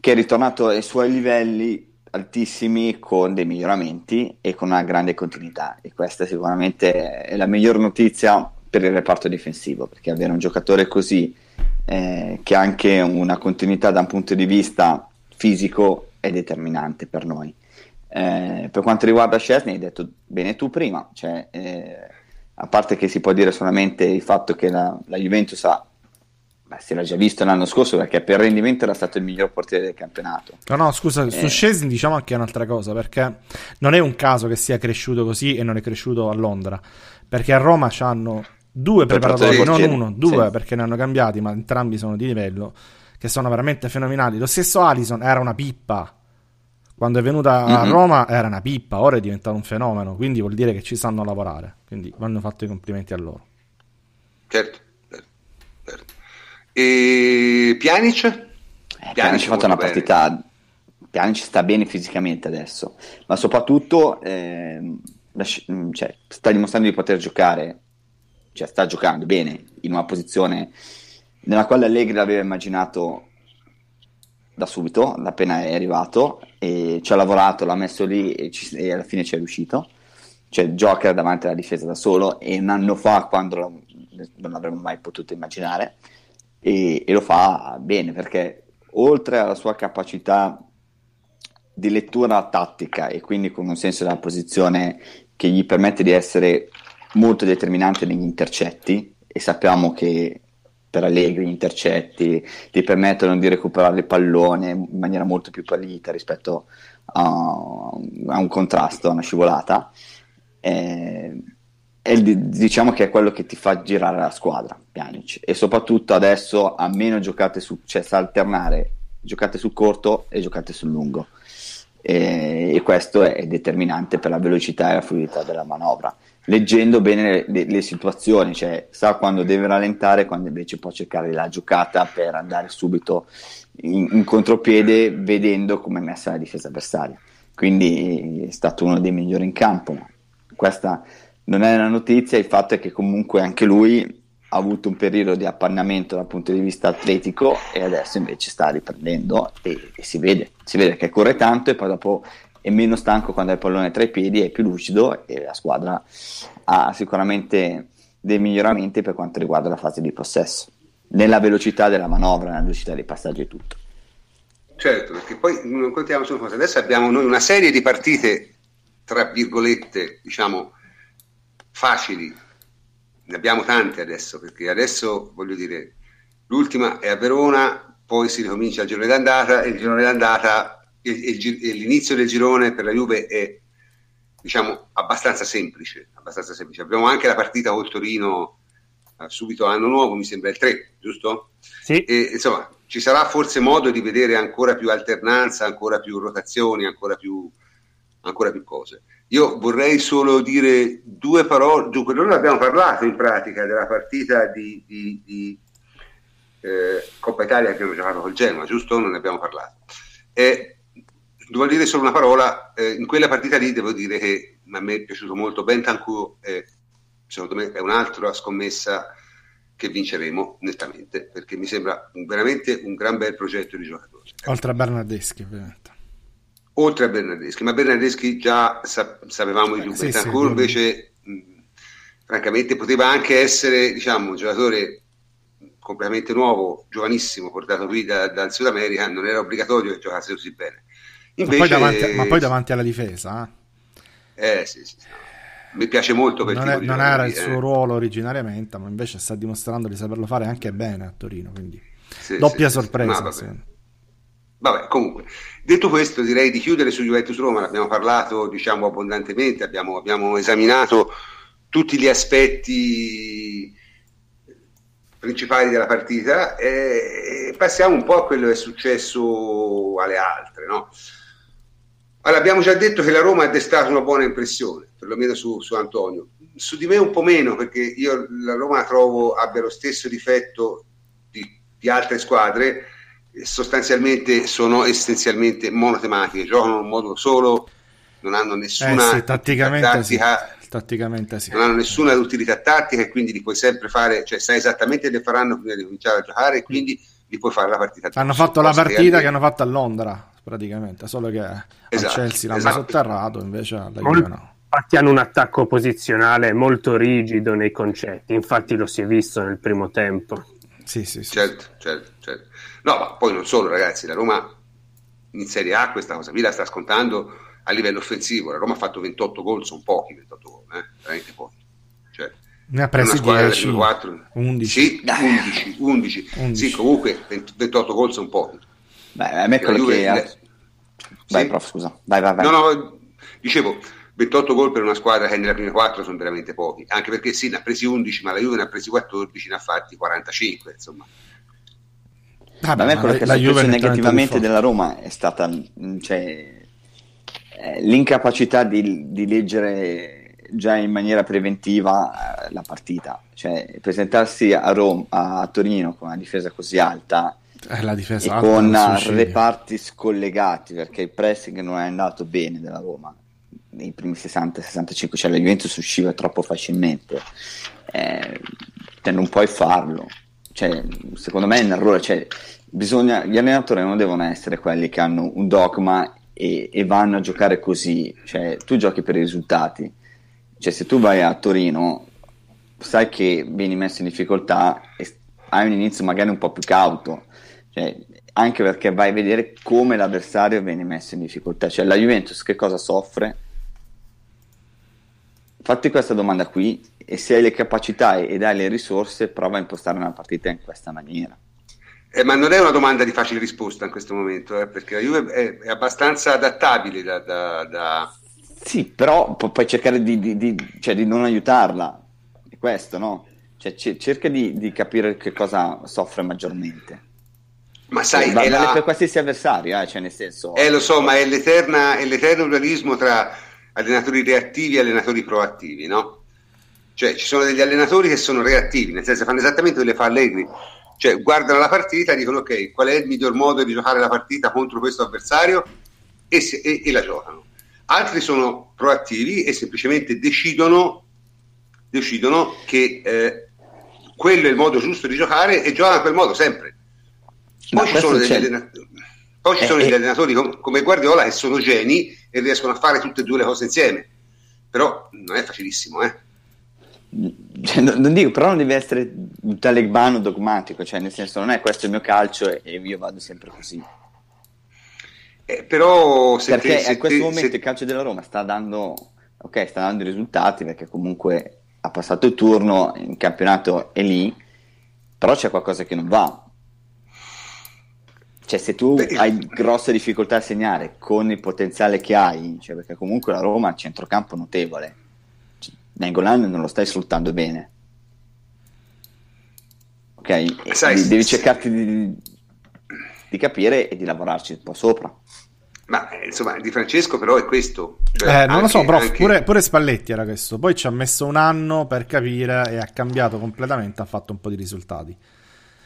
che è ritornato ai suoi livelli altissimi con dei miglioramenti e con una grande continuità. E questa sicuramente è la miglior notizia per il reparto difensivo perché avere un giocatore così eh, che ha anche una continuità da un punto di vista fisico è determinante per noi eh, per quanto riguarda Scesni, hai detto bene tu prima, cioè, eh, a parte che si può dire solamente il fatto che la, la Juventus ha Beh, si era già visto l'anno scorso perché per rendimento era stato il miglior portiere del campionato. No, no, scusa, eh. su Scesni diciamo anche un'altra cosa, perché non è un caso che sia cresciuto così e non è cresciuto a Londra, perché a Roma hanno due preparatori, non uno, due, sì. perché ne hanno cambiati, ma entrambi sono di livello, che sono veramente fenomenali. Lo stesso Alison era una pippa, quando è venuta a mm-hmm. Roma era una pippa, ora è diventato un fenomeno, quindi vuol dire che ci sanno lavorare, quindi vanno fatti i complimenti a loro. Certo, certo. certo. E Pjanic? Eh, Pjanic ha fatto una bene. partita, Pjanic sta bene fisicamente adesso, ma soprattutto eh, cioè, sta dimostrando di poter giocare, cioè sta giocando bene in una posizione nella quale Allegri l'aveva immaginato da subito, appena è arrivato, e ci ha lavorato, l'ha messo lì e, ci, e alla fine ci è riuscito. Cioè, Joker davanti alla difesa da solo, e un anno fa, quando lo, non l'avremmo mai potuto immaginare, e, e lo fa bene perché oltre alla sua capacità di lettura tattica e quindi con un senso della posizione che gli permette di essere molto determinante negli intercetti e sappiamo che per Allegri gli intercetti ti permettono di recuperare il pallone in maniera molto più pulita rispetto a, a, un contrasto, a una scivolata. E, e diciamo che è quello che ti fa girare la squadra, Pjanic. E soprattutto adesso a meno giocate su, cioè sa alternare giocate sul corto e giocate sul lungo. E, e questo è determinante per la velocità e la fluidità della manovra leggendo bene le, le, situazioni, cioè sa quando deve rallentare quando invece può cercare la giocata per andare subito in, in contropiede vedendo come è messa la difesa avversaria. Quindi è stato uno dei migliori in campo. Questa non è una notizia, il fatto è che comunque anche lui ha avuto un periodo di appannamento dal punto di vista atletico e adesso invece sta riprendendo e, e si, vede, si vede che corre tanto e poi dopo è meno stanco quando ha il pallone tra i piedi, è più lucido e la squadra ha sicuramente dei miglioramenti per quanto riguarda la fase di possesso, nella velocità della manovra, nella velocità dei passaggi e tutto. Certo, perché poi non contiamo su cosa. Adesso abbiamo noi una serie di partite, tra virgolette, diciamo, facili. Ne abbiamo tante adesso, perché adesso, voglio dire, l'ultima è a Verona, poi si ricomincia il girone d'andata e il girone d'andata l'inizio del girone per la Juve è diciamo abbastanza semplice, abbastanza semplice. Abbiamo anche la partita col Torino eh, subito l'anno nuovo, mi sembra il 3, giusto? Sì. E, insomma, ci sarà forse modo di vedere ancora più alternanza, ancora più rotazioni, ancora più, ancora più cose. Io vorrei solo dire due parole, dunque noi abbiamo parlato in pratica della partita di, di, di eh, Coppa Italia che abbiamo giocato col Genoa, giusto? Non ne abbiamo parlato. E devo dire solo una parola, eh, in quella partita lì devo dire che a me è piaciuto molto Bentancur, eh, secondo me è un'altra scommessa che vinceremo nettamente, perché mi sembra un, veramente un gran bel progetto di giocatori. Oltre a Bernardeschi ovviamente. Oltre a Bernardeschi, ma Bernardeschi già sa- sapevamo di più, sì, Bentancur sì, invece mh, francamente poteva anche essere diciamo, un giocatore completamente nuovo, giovanissimo, portato qui da, dal Sud America, non era obbligatorio che giocasse così bene Invece... Ma, poi davanti, ma, poi davanti, alla difesa? Eh, eh sì, sì, sì. Mi piace molto quel non, è, non era il suo eh. ruolo originariamente, ma invece sta dimostrando di saperlo fare anche bene a Torino. Quindi sì, doppia sorpresa. Vabbè, comunque, detto questo, direi di chiudere su Juventus Roma, ne abbiamo parlato diciamo abbondantemente, abbiamo, abbiamo esaminato tutti gli aspetti principali della partita e passiamo un po' a quello che è successo alle altre. No? Allora, abbiamo già detto che la Roma ha destato una buona impressione, perlomeno su, su Antonio. Su di me un po' meno, perché io la Roma trovo abbia lo stesso difetto di, di altre squadre, sostanzialmente sono essenzialmente monotematiche, giocano in un modo solo, non hanno nessuna eh sì, tatticamente tattica, sì. tatticamente sì. non hanno nessuna utilità tattica e quindi li puoi sempre fare, cioè sai esattamente che faranno prima di cominciare a giocare e quindi li puoi fare la partita. Hanno fatto la partita che, hanno fatto a Londra praticamente, solo che esatto, Chelsea l'hanno esatto. sotterrato, invece la Juve no. Infatti hanno un attacco posizionale molto rigido nei concetti, infatti lo si è visto nel primo tempo. Sì, sì, sì. Certo, certo, certo. No, ma poi non solo ragazzi, la Roma in Serie A questa cosa qui la sta scontando a livello offensivo, la Roma ha fatto 28 gol, sono pochi 28 gol, eh? veramente pochi. Cioè, ne ha presi 10, 4, 11. Sì, 11, 11. 11. Sì, comunque 28 gol sono pochi. Beh, a me quello che... Le... Vai, sì? prof, scusa. Vai, vai, vai. No, no, dicevo, 28 gol per una squadra che nelle prime 4 sono veramente pochi, anche perché sì, ne ha presi 11, ma la Juve ne ha presi 14, ne ha fatti 45, insomma. Ah, beh, a me quello che ha sorpreso negativamente della Roma è stata cioè, eh, l'incapacità di, di, leggere già in maniera preventiva eh, la partita. Cioè, presentarsi a, Roma, a Torino con una difesa così alta eh, difesa e con reparti scollegati perché il pressing non è andato bene della Roma nei primi 60-65, cioè la Juventus usciva troppo facilmente. Eh, te non puoi farlo cioè, secondo me è un errore. Cioè, bisogna, gli allenatori non devono essere quelli che hanno un dogma e, e, vanno a giocare così. Cioè, tu giochi per i risultati. Cioè, se tu vai a Torino, sai che vieni messo in difficoltà e hai un inizio magari un po' più cauto. Cioè, anche perché vai a vedere come l'avversario viene messo in difficoltà. Cioè, la Juventus che cosa soffre? Fatti questa domanda qui e se hai le capacità ed hai le risorse, prova a impostare una partita in questa maniera. Eh, ma non è una domanda di facile risposta in questo momento, eh, perché la Juve è, abbastanza adattabile da, da, da... Sì, però pu- puoi cercare di, di, di, cioè, di, non aiutarla, è questo, no? Cioè, c- cerca di, capire che cosa soffre maggiormente. Ma sai, cioè, vale la... per qualsiasi avversario, eh, cioè nel senso... Eh, lo so, ma è, l'eterna, è l'eterno dualismo tra allenatori reattivi e allenatori proattivi, no? Cioè, ci sono degli allenatori che sono reattivi, nel senso fanno esattamente quello che fa Allegri. Cioè, guardano la partita e dicono ok, qual è il miglior modo di giocare la partita contro questo avversario e, se, e, e la giocano. Altri sono proattivi e semplicemente decidono, decidono che eh, quello è il modo giusto di giocare e giocano a quel modo sempre. Poi ci sono degli allenatori. Poi ci eh, sono degli eh. allenatori come Guardiola che sono geni e riescono a fare tutte e due le cose insieme. Però non è facilissimo, eh. Cioè, non dico, però non deve essere un talebano dogmatico, cioè nel senso non è questo il mio calcio e io vado sempre così. Eh, però perché te, in questo te, momento se... il calcio della Roma sta dando, ok, sta dando i risultati perché comunque ha passato il turno, il campionato è lì, però c'è qualcosa che non va. Cioè, se tu Beh, hai grosse difficoltà a segnare con il potenziale che hai, cioè perché comunque la Roma ha un centrocampo notevole Nangolan non lo stai sfruttando bene. Ok? Sai, devi cercarti di, di, capire e di lavorarci un po' sopra. Ma eh, insomma, di Francesco però è questo. Cioè, eh, non anche, lo so, però anche... pure, pure, Spalletti era questo. Poi ci ha messo un anno per capire e ha cambiato completamente, ha fatto un po' di risultati.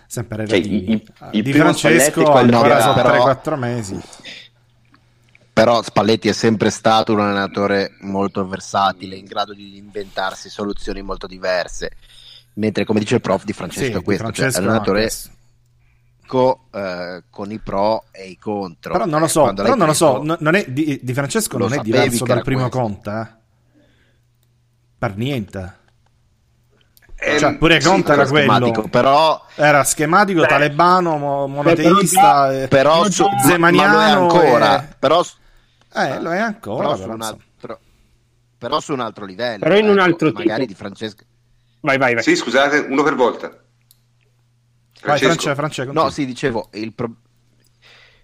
Sempre relativi. Cioè, il, il di Francesco ancora sono però... 3-4 mesi però Spalletti è sempre stato un allenatore molto versatile, in grado di inventarsi soluzioni molto diverse. Mentre, come dice il prof, di Francesco sì, è questo, Francesco cioè allenatore co, eh, con i pro e i contro. Però non lo so, però non lo so, non è, di, di, Francesco non è diverso dal primo questo. Conte, eh? per niente. Eh, cioè, pure Conte era quello, però era schematico, beh, talebano, monoteista, però, però su, zemaniano, ancora, e... però eh, lo è ancora. Però, su un, altro, però su un altro livello. Però in un ecco, altro magari tipo. di Francesco. Vai, vai, vai. Sì, scusate, uno per volta. Francesco. Vai, Francesco. No, sì, dicevo, il, pro...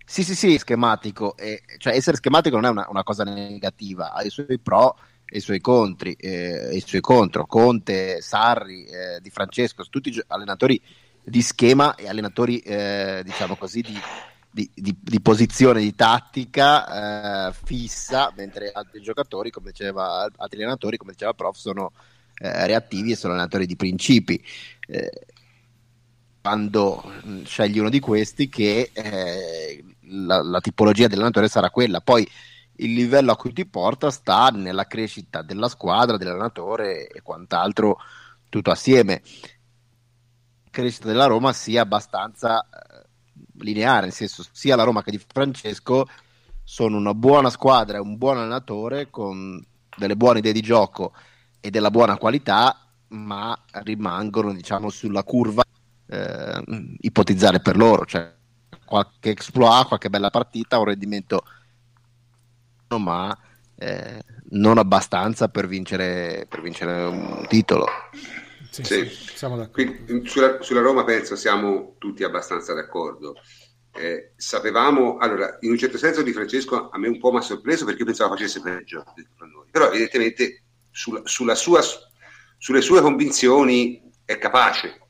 Sì, sì, sì, schematico. E, cioè, essere schematico non è una, una, cosa negativa, ha i suoi pro e i suoi contri, eh, i suoi contro. Conte, Sarri, eh, Di Francesco, tutti allenatori di schema e allenatori, eh, diciamo così, di, di, di, di, posizione, di tattica eh, fissa, mentre altri giocatori, come diceva, altri allenatori, come diceva il prof, sono eh, reattivi e sono allenatori di principi. Eh, quando mm, scegli uno di questi che eh, la, la, tipologia dell'allenatore sarà quella. Poi il livello a cui ti porta sta nella crescita della squadra, dell'allenatore e quant'altro tutto assieme. La crescita della Roma sia abbastanza eh, lineare, nel senso sia la Roma che di Francesco sono una buona squadra e un buon allenatore con delle buone idee di gioco e della buona qualità, ma rimangono diciamo sulla curva eh, ipotizzare per loro, cioè qualche exploit, qualche bella partita, un rendimento ma eh, non abbastanza per vincere, per vincere un titolo. Sì, sì. Siamo Quindi, sulla, sulla, Roma penso siamo tutti abbastanza d'accordo. Eh, sapevamo, allora, in un certo senso di Francesco a me un po' mi ha sorpreso perché pensavo facesse peggio però evidentemente sulla, sulla sua, sulle sue convinzioni è capace.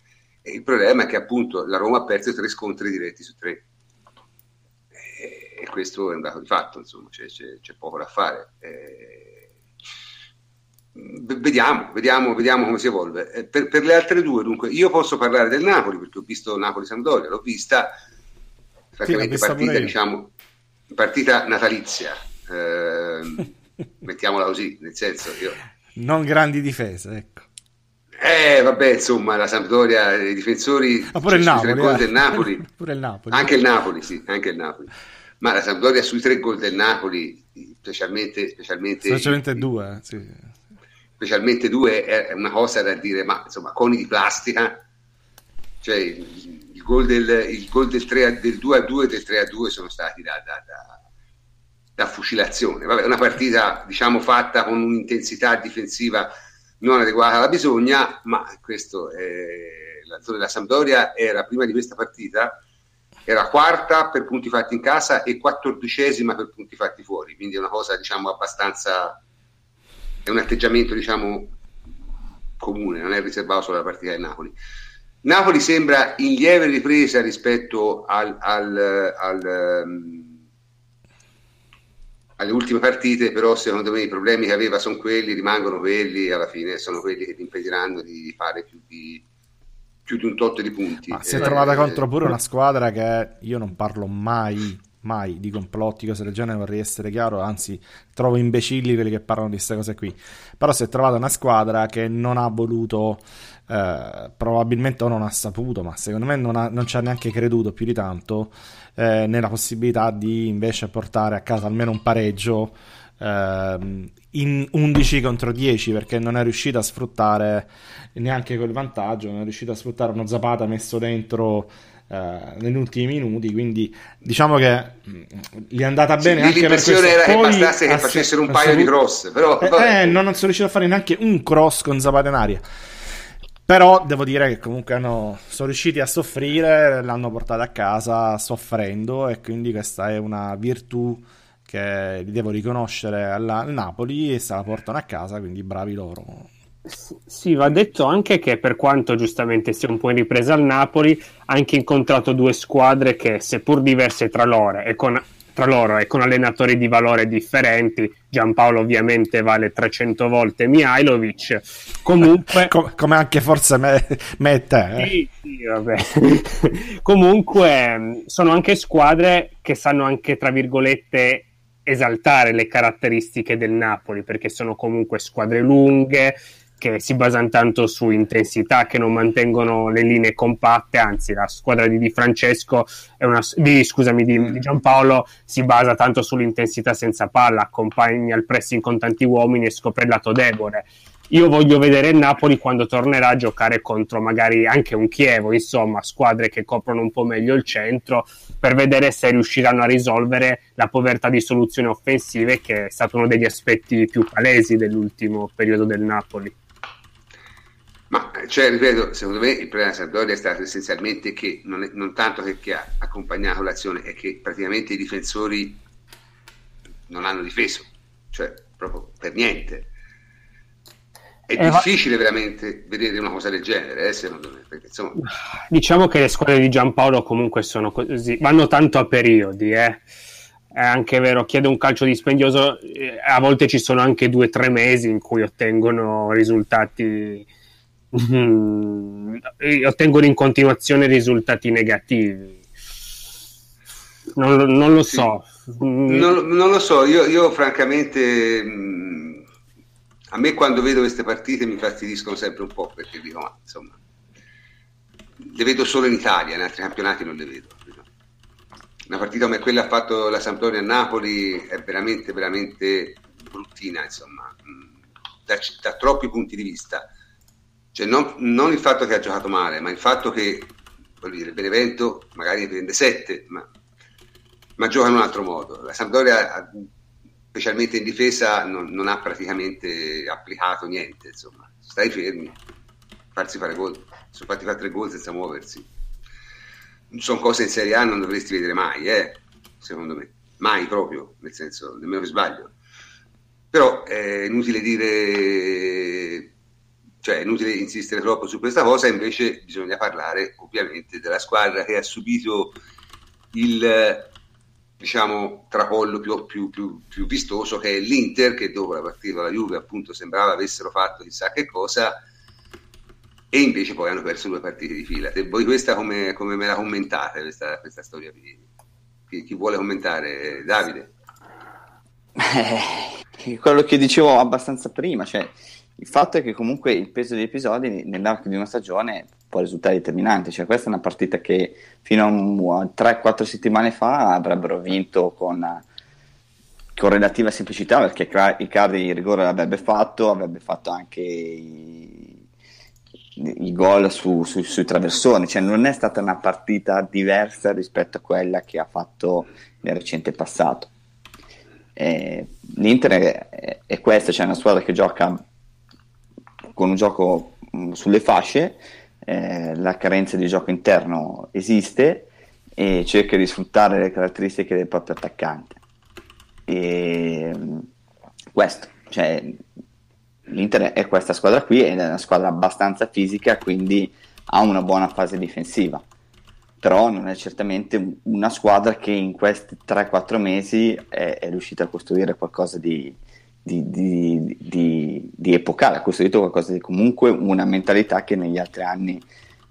E il problema è che appunto la Roma ha perso tre scontri diretti su tre e questo è un dato di fatto, insomma, c'è, c'è, c'è poco da fare. Eh, vediamo, vediamo, vediamo come si evolve. Eh, per, per, le altre due, dunque, io posso parlare del Napoli perché ho visto Napoli-Sampdoria, l'ho vista, francamente, sì, partita, diciamo, partita natalizia, eh, mettiamola così, nel senso io... Non grandi difese, ecco. Eh, vabbè, insomma, la Sampdoria, i difensori... Ma pure, cioè, il Napoli, eh. del Napoli. pure il Napoli. Anche il Napoli, sì, anche il Napoli ma la Sampdoria sui tre gol del Napoli, specialmente... Specialmente, specialmente due, sì. Specialmente due è una cosa da dire, ma insomma, coni di plastica, cioè il gol del, il gol del, 3 del 2 a 2 e del 3 a 2 sono stati da, da, da, da fucilazione. Vabbè, una partita diciamo fatta con un'intensità difensiva non adeguata alla bisogna, ma questo è, la, la Sampdoria era prima di questa partita era quarta per punti fatti in casa e quattordicesima per punti fatti fuori, quindi è una cosa diciamo abbastanza, è un atteggiamento diciamo comune, non è riservato solo alla partita del Napoli. Napoli sembra in lieve ripresa rispetto al, al, al, um, alle ultime partite, però secondo me i problemi che aveva sono quelli, rimangono quelli, alla fine sono quelli che ti impediranno di fare più di più di un tot di punti. Ma si è trovata eh, contro pure una squadra che io non parlo mai, mai di complotti, cose del genere, vorrei essere chiaro, anzi trovo imbecilli quelli che parlano di queste cose qui. Però si è trovata una squadra che non ha voluto, eh, probabilmente o non ha saputo, ma secondo me non, ha, non ci ha neanche creduto più di tanto eh, nella possibilità di invece portare a casa almeno un pareggio ehm, in 11 contro 10 perché non è riuscito a sfruttare neanche quel vantaggio, non è riuscito a sfruttare uno Zapata messo dentro eh, negli ultimi minuti, quindi diciamo che mm, gli è andata bene sì, anche per questo. era che bastasse che facessero un paio di cross, però eh, eh, non sono riuscito a fare neanche un cross con Zapata in aria. Però devo dire che comunque hanno, sono riusciti a soffrire, l'hanno portata a casa soffrendo e quindi questa è una virtù che li devo riconoscere al Napoli e se la portano a casa, quindi bravi loro. Sì, va detto anche che per quanto giustamente sia un po' in ripresa al Napoli, ha anche incontrato due squadre che, seppur diverse tra loro e con, tra loro e con allenatori di valore differenti, Giampaolo ovviamente vale 300 volte Mihailovic, comunque... Com- come anche forse me, me e te. Eh? Sì, sì, vabbè. comunque sono anche squadre che sanno anche, tra virgolette, esaltare le caratteristiche del Napoli perché sono comunque squadre lunghe che si basano tanto su intensità che non mantengono le linee compatte anzi la squadra di Di Francesco una, di, scusami di, di Giampaolo si basa tanto sull'intensità senza palla accompagna il pressing con tanti uomini e scopre il lato debole io voglio vedere il Napoli quando tornerà a giocare contro magari anche un Chievo, insomma, squadre che coprono un po' meglio il centro, per vedere se riusciranno a risolvere la povertà di soluzioni offensive, che è stato uno degli aspetti più palesi dell'ultimo periodo del Napoli. Ma, cioè, ripeto, secondo me il problema della Sampdoria è stato essenzialmente che, non, è, non tanto che, che ha accompagnato l'azione, è che praticamente i difensori non hanno difeso, cioè proprio per niente. È eh, difficile ma... veramente vedere una cosa del genere, eh, secondo me. Perché, insomma... Diciamo che le squadre di Giampaolo comunque sono così, vanno tanto a periodi, eh. È anche vero, chiede un calcio dispendioso, eh, a volte ci sono anche due o tre mesi in cui ottengono risultati mm, ottengono in continuazione risultati negativi. Non, non lo so. Non, non, lo so, io, io francamente mh, a me quando vedo queste partite mi fastidiscono sempre un po' perché dico, ma insomma, le vedo solo in Italia, in altri campionati non le vedo. Una partita come quella ha fatto la Sampdoria a Napoli è veramente, veramente bruttina, insomma, da, da troppi punti di vista. Cioè, non, non, il fatto che ha giocato male, ma il fatto che dire, Benevento magari ne prende 7, ma, ma gioca in un altro modo. La Sampdoria specialmente in difesa, non, non, ha praticamente applicato niente. Insomma, stai fermi, farsi fare gol. Sono fatti fare tre gol senza muoversi. Sono cose in Serie A non dovresti vedere mai, eh, secondo me. Mai proprio, nel senso, nemmeno che sbaglio. Però è inutile dire, cioè è inutile insistere troppo su questa cosa, invece bisogna parlare ovviamente della squadra che ha subito il diciamo, tracollo più, più, più, più, vistoso che è l'Inter, che dopo la partita della Juve appunto sembrava avessero fatto chissà che cosa, e invece poi hanno perso due partite di fila. E voi questa come, come me la commentate, questa, questa storia? Chi, chi, vuole commentare? Davide? Eh, quello che dicevo abbastanza prima, cioè il fatto è che comunque il peso degli episodi nell'arco di una stagione può risultare determinante. Cioè, questa è una partita che fino a 3-4 settimane fa avrebbero vinto con, con relativa semplicità perché Icardi il rigore l'avrebbe fatto, avrebbe fatto anche i, i gol su, su, sui traversoni. Cioè, non è stata una partita diversa rispetto a quella che ha fatto nel recente passato. Eh, L'Inter è, è questa, cioè una squadra che gioca con un gioco mh, sulle fasce eh, la carenza di gioco interno esiste e cerca di sfruttare le caratteristiche del proprio attaccante. E questo, cioè, l'Inter è questa squadra qui è una squadra abbastanza fisica, quindi ha una buona fase difensiva. Però non è certamente una squadra che in questi 3-4 mesi è, è riuscita a costruire qualcosa di, di, di, di, di epocale, ha costruito qualcosa di comunque una mentalità che negli altri anni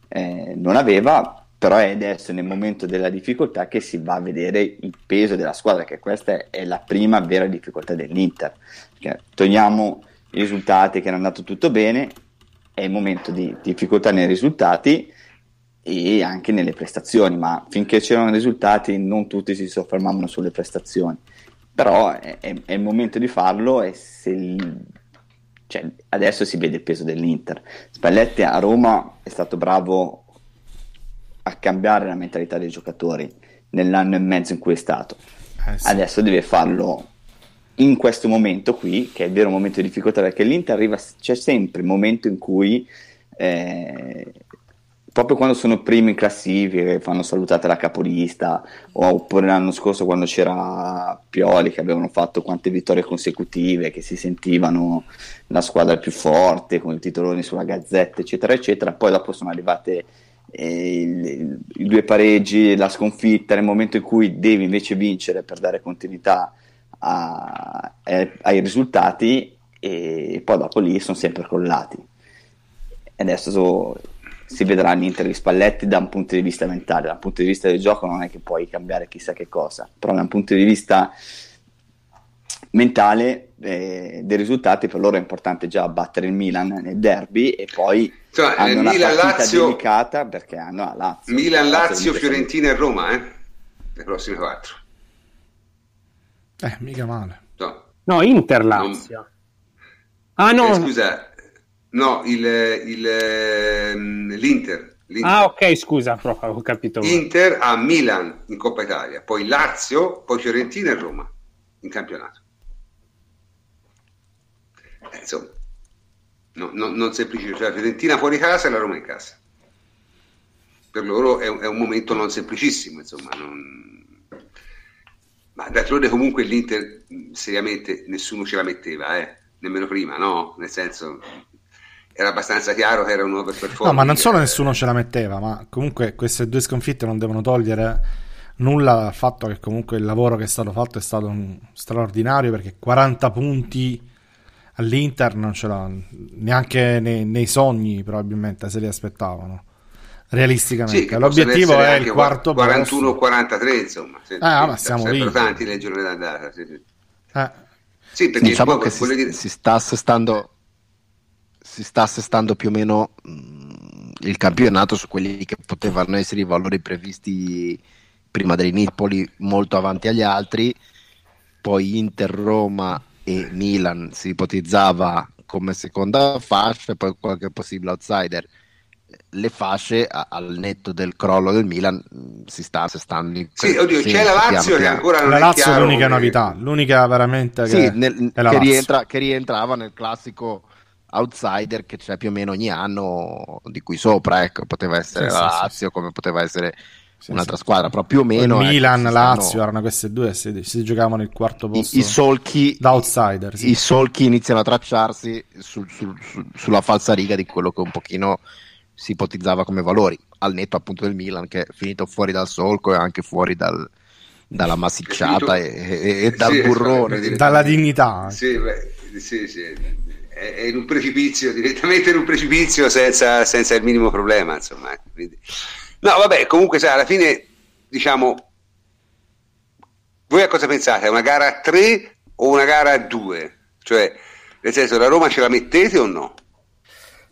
eh, non aveva, però è adesso nel momento della difficoltà che si va a vedere il peso della squadra, che questa è la prima vera difficoltà dell'Inter. Perché togliamo i risultati che hanno andato tutto bene, è il momento di difficoltà nei risultati e anche nelle prestazioni, ma finché c'erano risultati non tutti si soffermavano sulle prestazioni però è, è, è, il momento di farlo e se, cioè, adesso si vede il peso dell'Inter. Spalletti a Roma è stato bravo a cambiare la mentalità dei giocatori nell'anno e mezzo in cui è stato. Eh sì. Adesso deve farlo in questo momento qui, che è il vero momento di difficoltà, perché l'Inter arriva, c'è sempre il momento in cui eh, proprio quando sono primi in classifica, fanno salutate la capolista, oppure l'anno scorso quando c'era Pioli che avevano fatto quante vittorie consecutive, che si sentivano la squadra più forte, con i titoloni sulla gazzetta, eccetera, eccetera, poi dopo sono arrivate eh, i due pareggi, la sconfitta, nel momento in cui devi invece vincere per dare continuità a, a, ai risultati e poi dopo lì sono sempre crollati. E adesso so, si vedrà l'Inter di Spalletti da un punto di vista mentale, da un punto di vista del gioco non è che puoi cambiare chissà che cosa, però da un punto di vista mentale eh, dei risultati per loro è importante già battere il Milan nel derby e poi cioè, hanno una Milan, partita Lazio, delicata perché hanno la Lazio Milan, Lazio, Fiorentina e Roma eh? le prossime quattro. Eh mica male. No, no Inter Lazio. Non... ah no. Eh, scusa No, il, il, ehm, l'Inter, l'Inter. Ah, ok, scusa, ho capito. Inter a Milan in Coppa Italia, poi Lazio, poi Fiorentina e Roma in campionato. Eh, insomma, no, no, non semplicissimo, cioè la Fiorentina fuori casa e la Roma in casa. Per loro è un, è un momento non semplicissimo, insomma, non... ma d'altronde comunque l'Inter seriamente nessuno ce la metteva, eh? nemmeno prima, no? Nel senso era abbastanza chiaro che era un overperformance. No, ma non solo nessuno ce la metteva, ma comunque queste due sconfitte non devono togliere nulla dal fatto che comunque il lavoro che è stato fatto è stato straordinario perché 40 punti all'Inter non ce l'ha neanche nei, nei sogni probabilmente se li aspettavano realisticamente sì, l'obiettivo è il quarto 41-43 insomma se, ah, ma siamo lì tanti nel giorno d'andata sì, sì. Eh. sì perché diciamo che si, dire... si, sta assestando si sta assestando più o meno mh, il campionato su quelli che potevano essere i valori previsti prima dell'Inipoli molto avanti agli altri poi Inter, Roma e Milan si ipotizzava come seconda fascia e poi qualche possibile outsider. Le fasce al netto del crollo del Milan si sta assestando. In sì, oddio, c'è la Lazio che ancora non la è Lazio è l'unica che... novità, l'unica veramente sì, che, nel, che, rientra, che rientrava nel classico outsider che c'è più o meno ogni anno di qui sopra, ecco, poteva essere sì, la Lazio sì, come poteva essere sì, un'altra squadra, però più o meno... Il Milan, ecco, Lazio, stanno... erano queste due, si, si, giocavano il quarto posto I, i solchi, da outsider. I solchi iniziano a tracciarsi sul, sul, sul, sulla falsariga di quello che un pochino si ipotizzava come valori, al netto appunto del Milan che è finito fuori dal solco e anche fuori dal, dalla massicciata e, e, e, dal sì, burrone. Dalla dignità. Sì, beh, sì, sì. È in un precipizio, direttamente in un precipizio senza, senza il minimo problema. Insomma. Quindi... No, vabbè, comunque sai, alla fine, diciamo, voi a cosa pensate? Una gara a 3 o una gara a 2? Cioè, nel senso, la Roma ce la mettete o no?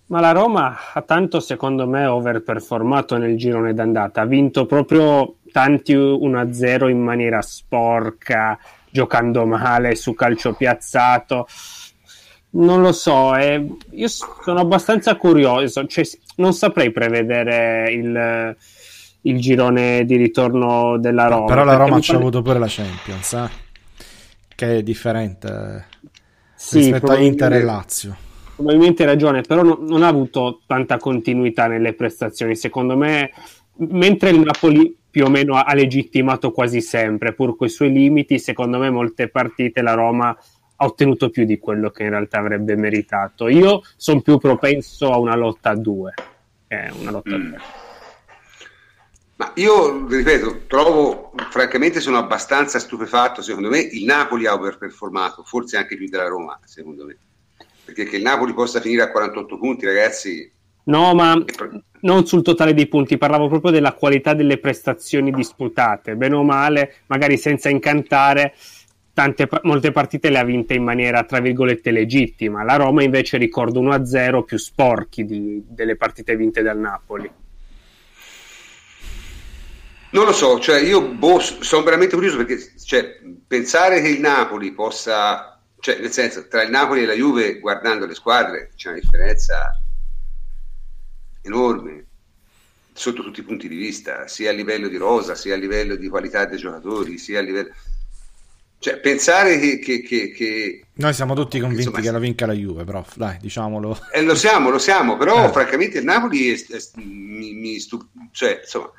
Ma la Roma ha tanto, secondo me, overperformato nel girone d'andata. Ha vinto proprio tanti 1-0 in maniera sporca, giocando male su calcio piazzato. Non lo so, eh, io sono abbastanza curioso, cioè, non saprei prevedere il, il, girone di ritorno della Roma. Però la Roma ci ha avuto pure la Champions, eh? che è differente sì, rispetto a Inter e Lazio. Probabilmente hai ragione, però non, non ha avuto tanta continuità nelle prestazioni. Secondo me, mentre il Napoli più o meno ha legittimato quasi sempre, pur con i suoi limiti, secondo me molte partite la Roma ha ottenuto più di quello che in realtà avrebbe meritato. Io sono più propenso a una lotta a due. Che una lotta mm. a due. Ma io, ripeto, trovo, francamente sono abbastanza stupefatto, secondo me il Napoli ha overperformato, forse anche più della Roma, secondo me. Perché che il Napoli possa finire a 48 punti, ragazzi... No, ma non sul totale dei punti, parlavo proprio della qualità delle prestazioni disputate, bene o male, magari senza incantare, tante, molte partite le ha vinte in maniera tra virgolette legittima. La Roma invece ricordo 1-0 più sporchi di, delle partite vinte dal Napoli. Non lo so, cioè io boh, sono veramente curioso perché cioè, pensare che il Napoli possa, cioè nel senso tra il Napoli e la Juve guardando le squadre c'è una differenza enorme sotto tutti i punti di vista, sia a livello di rosa, sia a livello di qualità dei giocatori, sia a livello cioè, pensare che, che, che, che, Noi siamo tutti convinti insomma, che la vinca la Juve, prof, dai, diciamolo. Eh, lo siamo, lo siamo, però eh. francamente il Napoli è, è, mi, mi stu... cioè, insomma,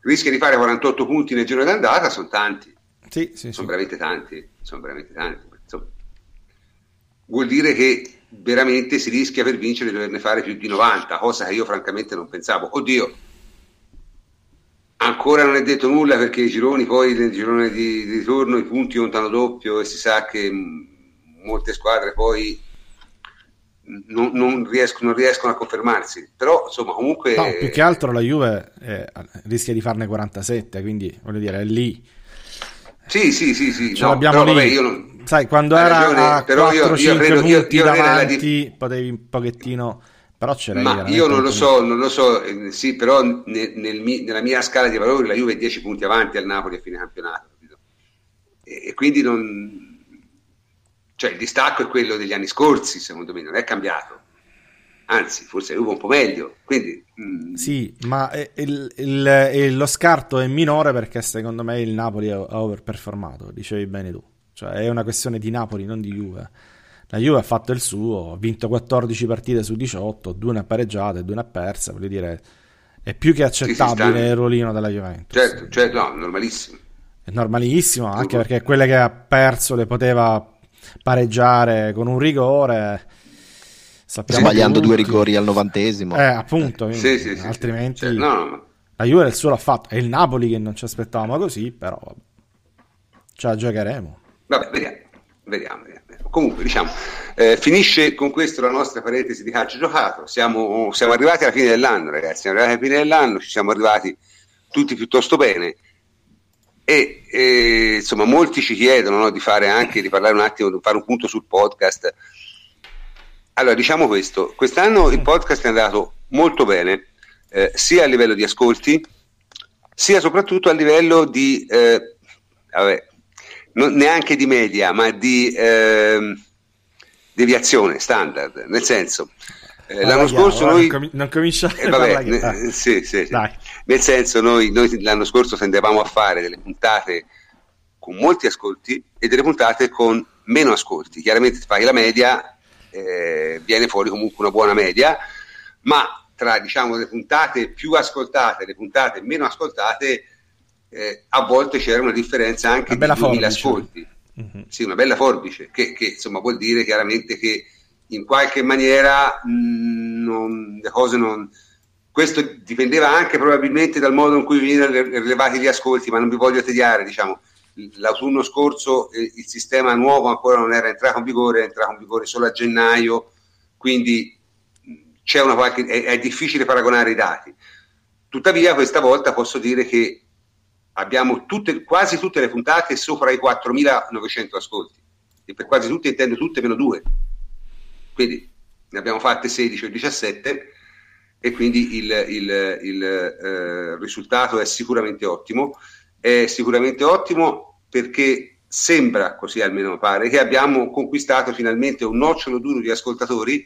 rischia di fare 48 punti nel giro d'andata, sono tanti. Sì, sì, sono sì. veramente tanti, sono veramente tanti. Insomma, vuol dire che veramente si rischia per vincere di doverne fare più di 90, cosa che io francamente non pensavo. Oddio, Ancora non è detto nulla perché i gironi poi nel girone di, di ritorno i punti contano doppio e si sa che molte squadre poi non, non, riescono, non, riescono, a confermarsi. Però insomma, comunque. No, più che altro la Juve eh, rischia di farne 47, quindi voglio dire, è lì. Sì, sì, sì, sì. Ce no, l'abbiamo però, lì. Vabbè, non... Sai, quando era ragione, a 4-5 punti io, io davanti, di... potevi un pochettino però ce l'hai Ma io non lo so, non lo so, eh, sì, però nel, nel, nella mia scala di valori la Juve è 10 punti avanti al Napoli a fine campionato. E, e, quindi non... Cioè il distacco è quello degli anni scorsi, secondo me, non è cambiato. Anzi, forse la Juve un po' meglio. Quindi, mm... Sì, ma il, il, il, lo scarto è minore perché secondo me il Napoli ha overperformato, dicevi bene tu. Cioè è una questione di Napoli, non di Juve La Juve ha fatto il suo, ha vinto 14 partite su 18, due ne ha pareggiate, due ne ha perse, voglio dire, è più che accettabile sì, il ruolino della Juventus. Certo, certo, no, normalissimo. È normalissimo, anche perché quelle che ha perso le poteva pareggiare con un rigore. Sbagliando due rigori al novantesimo. Eh, appunto, sì, sì, sì, altrimenti... Cioè, no, no. La Juve il suo l'ha fatto, è il Napoli che non ci aspettavamo così, però ce la giocheremo. Vabbè, vediamo, vediamo, vediamo. Comunque, diciamo, eh, finisce con questo la nostra parentesi di calcio giocato. Siamo, siamo, arrivati alla fine dell'anno, ragazzi. Siamo arrivati alla fine dell'anno, ci siamo arrivati tutti piuttosto bene. E, e insomma, molti ci chiedono no, di fare anche di parlare un attimo, di fare un punto sul podcast. Allora, diciamo questo: quest'anno il podcast è andato molto bene, eh, sia a livello di ascolti, sia soprattutto a livello di. Eh, vabbè, non, neanche di media, ma di eh, deviazione standard, nel senso, eh, l'anno scorso noi... Non, com- non cominciare eh, vabbè, ne, sì, sì, sì. Nel senso, noi, noi, l'anno scorso tendevamo a fare delle puntate con molti ascolti e delle puntate con meno ascolti. Chiaramente fai la media, eh, viene fuori comunque una buona media, ma tra diciamo, le puntate più ascoltate e le puntate meno ascoltate eh, a volte c'era una differenza anche una di 2000 ascolti. Mm-hmm. Sì, una bella forbice, che, che, insomma vuol dire chiaramente che in qualche maniera mh, mm, non, le cose non... Questo dipendeva anche probabilmente dal modo in cui venivano rilevati gli ascolti, ma non vi voglio tediare, diciamo, l'autunno scorso eh, il sistema nuovo ancora non era entrato in vigore, è entrato in vigore solo a gennaio, quindi c'è una qualche, è, è difficile paragonare i dati. Tuttavia questa volta posso dire che abbiamo tutte, quasi tutte le puntate sopra i 4.900 ascolti. E per quasi tutte intendo tutte meno due. Quindi ne abbiamo fatte 16 o 17 e quindi il, il, il eh, risultato è sicuramente ottimo. È sicuramente ottimo perché sembra, così almeno pare, che abbiamo conquistato finalmente un nocciolo duro di ascoltatori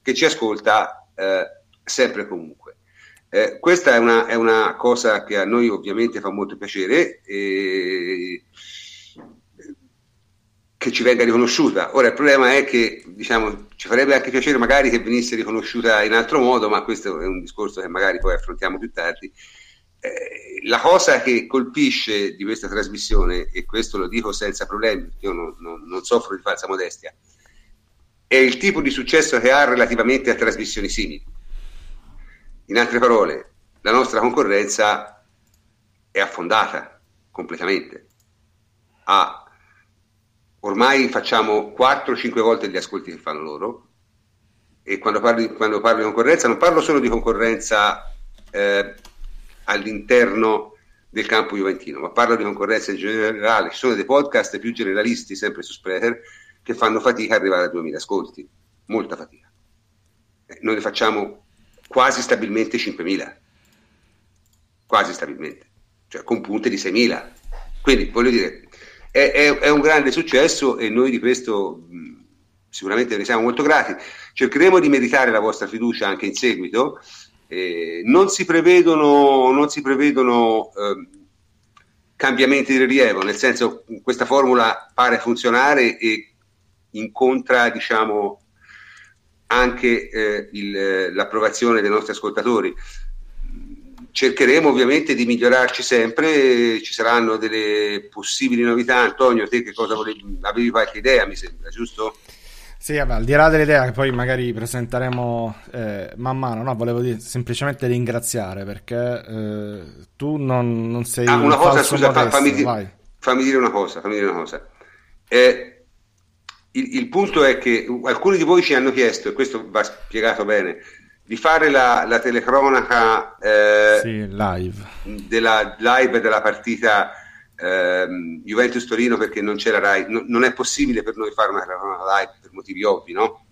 che ci ascolta eh, sempre e comunque eh, questa è una, è una, cosa che a noi ovviamente fa molto piacere e che ci venga riconosciuta. Ora il problema è che diciamo, ci farebbe anche piacere magari che venisse riconosciuta in altro modo, ma questo è un discorso che magari poi affrontiamo più tardi. Eh, la cosa che colpisce di questa trasmissione, e questo lo dico senza problemi, io non, non, non soffro di falsa modestia, è il tipo di successo che ha relativamente a trasmissioni simili in altre parole, la nostra concorrenza è affondata completamente. Ah, ormai facciamo 4-5 volte gli ascolti che fanno loro e quando parlo, quando parlo, di concorrenza non parlo solo di concorrenza eh, all'interno del campo juventino, ma parlo di concorrenza in generale. Ci sono dei podcast più generalisti, sempre su Sprecher, che fanno fatica ad arrivare a 2000 ascolti, molta fatica. Eh, noi ne facciamo quasi stabilmente 5.000, quasi stabilmente, cioè con punte di 6.000. Quindi voglio dire, è, è, è un grande successo e noi di questo mh, sicuramente ne siamo molto grati. Cercheremo di meritare la vostra fiducia anche in seguito. Eh, non si prevedono, non si prevedono eh, cambiamenti di rilievo, nel senso questa formula pare funzionare e incontra diciamo, anche eh, il, l'approvazione dei nostri ascoltatori. Cercheremo ovviamente di migliorarci sempre, ci saranno delle possibili novità. Antonio, te che cosa volevi? Avevi qualche idea, mi sembra, giusto? Sì, vabbè, al di là dell'idea che poi magari presenteremo eh, man mano, no, volevo dire, semplicemente ringraziare perché eh, tu non, non, sei ah, una cosa, scusa, modesto, fammi, fammi, dire una cosa, fammi dire una cosa. Eh, il, il, punto è che alcuni di voi ci hanno chiesto, e questo va spiegato bene, di fare la, la telecronaca eh, sì, live. della live della partita eh, Juventus Torino perché non c'è la Rai, no, non è possibile per noi fare una telecronaca live per motivi ovvi, no?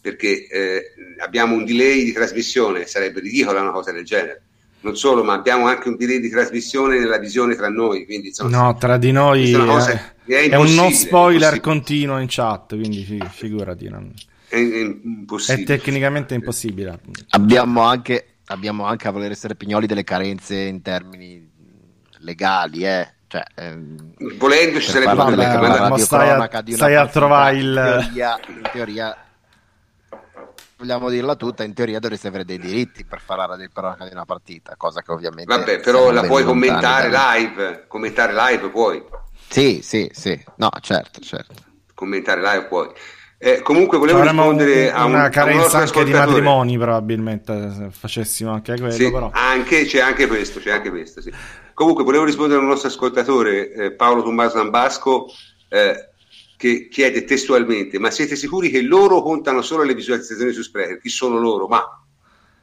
Perché eh, abbiamo un delay di trasmissione, sarebbe ridicola una cosa del genere non solo, ma abbiamo anche un delay di trasmissione nella visione tra noi. Quindi, insomma, no, tra di noi è, è, è un non spoiler continuo in chat, quindi figurati. Non... È, è, è, tecnicamente impossibile. Abbiamo anche, abbiamo anche a voler essere pignoli delle carenze in termini legali, eh. Cioè, ehm, Volendo ci sarebbe una ma stai a, stai a trovare il... In teoria, in teoria, vogliamo dirla tutta, in teoria dovresti avere dei diritti per fare la cronaca di una partita, cosa che ovviamente... Vabbè, però la puoi commentare live, commentare live puoi. Sì, sì, sì, no, certo, certo. Commentare live puoi. Eh, comunque volevo Avremmo rispondere a un, una carenza a un anche di matrimoni probabilmente se facessimo anche quello sì, però. Anche, c'è anche questo, c'è anche questo sì. comunque volevo rispondere a un nostro ascoltatore eh, Paolo Tommaso Ambasco eh, che chiede testualmente ma siete sicuri che loro contano solo le visualizzazioni su Sprecher? chi sono loro? ma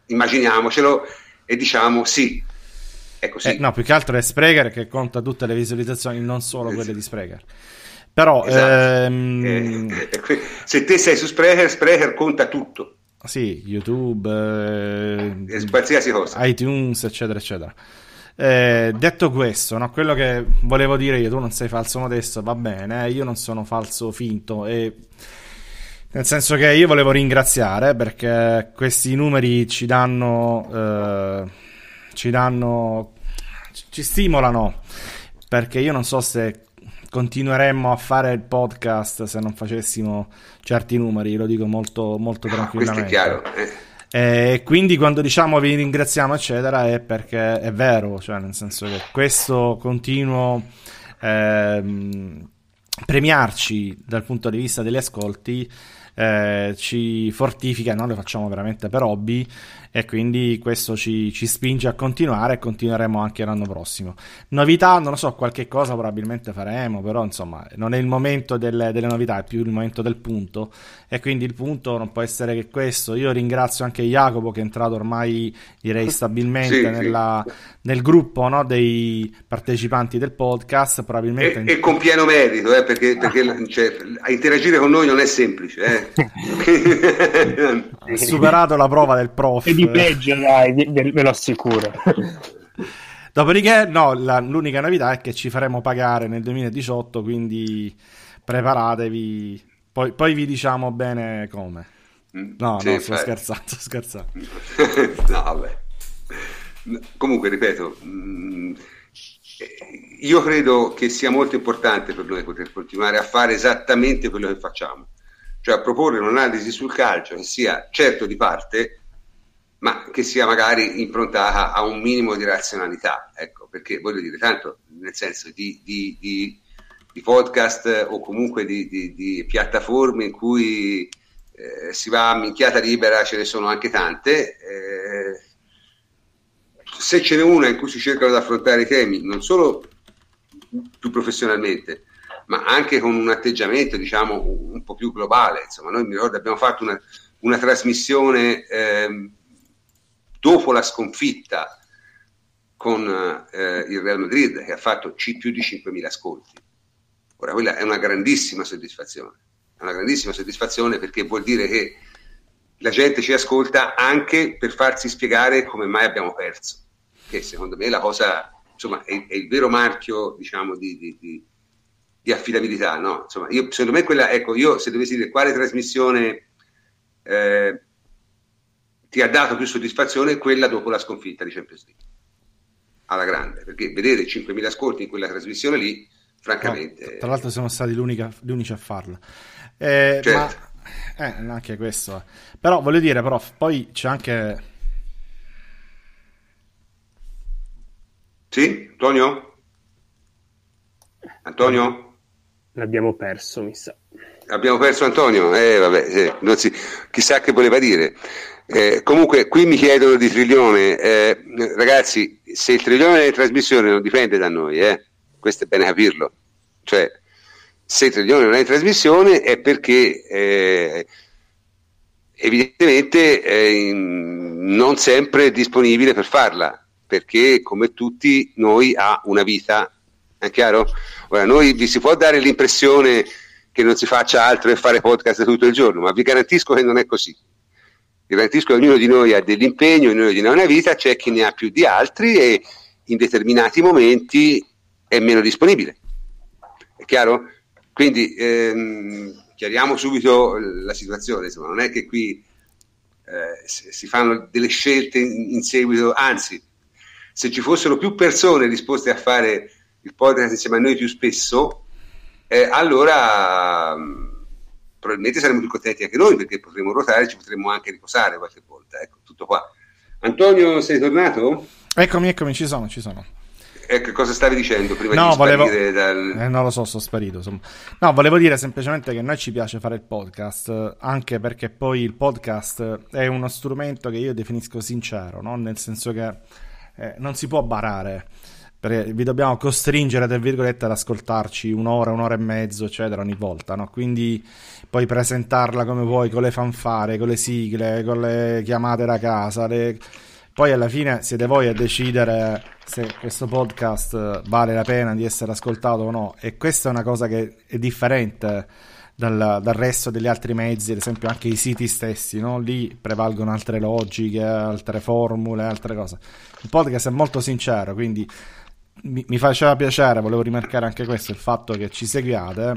immaginiamocelo e diciamo sì è così eh, no più che altro è Sprecher che conta tutte le visualizzazioni non solo quelle di Sprecher però esatto. ehm... eh, se te sei su Sprecher, Sprecher conta tutto. Sì, YouTube, eh, qualsiasi cosa, iTunes, eccetera, eccetera. Eh, detto questo, no, quello che volevo dire io, tu non sei falso modesto, va bene, eh, io non sono falso finto e nel senso che io volevo ringraziare perché questi numeri ci danno, eh, ci danno, ci stimolano perché io non so se continueremmo a fare il podcast se non facessimo certi numeri, lo dico molto, molto tranquillamente. Questo è chiaro. Eh. E quindi quando diciamo vi ringraziamo, eccetera, è perché è vero, cioè nel senso che questo continuo ehm, premiarci dal punto di vista degli ascolti eh, ci fortifica, noi lo facciamo veramente per hobby e quindi questo ci, ci, spinge a continuare e continueremo anche l'anno prossimo. Novità, non lo so, qualche cosa probabilmente faremo, però insomma non è il momento delle, delle, novità, è più il momento del punto e quindi il punto non può essere che questo. Io ringrazio anche Jacopo che è entrato ormai direi stabilmente sì, nella, sì. nel gruppo no, dei partecipanti del podcast, probabilmente... E, e con pieno merito, eh, perché, perché cioè, interagire con noi non è semplice. Eh. ha superato la prova del prof di peggio, dai, ve lo assicuro. Dopodiché, no, la, l'unica novità è che ci faremo pagare nel 2018, quindi preparatevi. Poi, poi vi diciamo bene come. Mm, no, sì, no, sto scherzando, sto scherzando. no, vabbè. Comunque, ripeto, mm, io credo che sia molto importante per noi poter continuare a fare esattamente quello che facciamo, cioè a proporre un'analisi sul calcio che sia certo di parte, ma che sia magari improntata a un minimo di razionalità, ecco, perché voglio dire, tanto nel senso di, di, di, di podcast o comunque di, piattaforme in cui eh, si va a minchiata libera, ce ne sono anche tante. Eh, se ce n'è una in cui si cercano di affrontare i temi, non solo più professionalmente, ma anche con un atteggiamento, diciamo, un po' più globale. Insomma, noi mi ricordo abbiamo fatto una, una trasmissione eh, dopo la sconfitta con eh, il Real Madrid che ha fatto c- più di 5.000 ascolti. Ora, quella è una grandissima soddisfazione, è una grandissima soddisfazione perché vuol dire che la gente ci ascolta anche per farsi spiegare come mai abbiamo perso, che secondo me è la cosa, insomma, è, è il vero marchio, diciamo, di, di, di, di affidabilità, no? Insomma, io, secondo me quella, ecco, io se dovessi dire quale trasmissione eh, ti ha dato più soddisfazione quella dopo la sconfitta di Champions League. Alla grande perché vedere 5.000 ascolti in quella trasmissione lì francamente no, tra l'altro siamo stati gli unici a farla. Eh, certo. ma eh, anche questo. Però voglio dire però poi c'è anche sì? Antonio? Antonio? L'abbiamo perso mi sa. Abbiamo perso Antonio? Eh vabbè eh, si, chissà che voleva dire eh, comunque qui mi chiedono di trilione, eh, ragazzi, se il trilione delle trasmissioni non dipende da noi, eh, questo è bene capirlo, cioè se il trilione non è in trasmissione è perché eh, evidentemente è non sempre è disponibile per farla, perché come tutti noi ha una vita, è chiaro? Ora, noi vi si può dare l'impressione che non si faccia altro che fare podcast tutto il giorno, ma vi garantisco che non è così garantisco che ognuno di noi ha dell'impegno, ognuno di noi ha una vita, c'è chi ne ha più di altri e in determinati momenti è meno disponibile. È chiaro? Quindi ehm, chiariamo subito la situazione, insomma, non è che qui eh, si fanno delle scelte in, in, seguito, anzi, se ci fossero più persone disposte a fare il podcast insieme a noi più spesso, eh, allora probabilmente saremo più contenti anche noi perché potremo ruotare, ci potremo anche riposare qualche volta. Ecco, tutto qua. Antonio, sei tornato? Eccomi, eccomi, ci sono, ci sono. Ecco, cosa stavi dicendo prima no, di volevo... dal... eh, non lo so, sono sparito. Insomma. No, volevo dire semplicemente che a noi ci piace fare il podcast, anche perché poi il podcast è uno strumento che io definisco sincero, no? nel senso che eh, non si può barare. Perché vi dobbiamo costringere, tra virgolette, ad ascoltarci un'ora, un'ora e mezzo, eccetera, ogni volta, no? Quindi puoi presentarla come vuoi, con le fanfare, con le sigle, con le chiamate da casa, le poi alla fine siete voi a decidere se questo podcast vale la pena di essere ascoltato o no. E questa è una cosa che è differente dal, dal resto degli altri mezzi, ad esempio anche i siti stessi, no? lì prevalgono altre logiche, altre formule, altre cose. Il podcast è molto sincero, quindi mi, mi, faceva piacere, volevo rimarcare anche questo, il fatto che ci seguiate,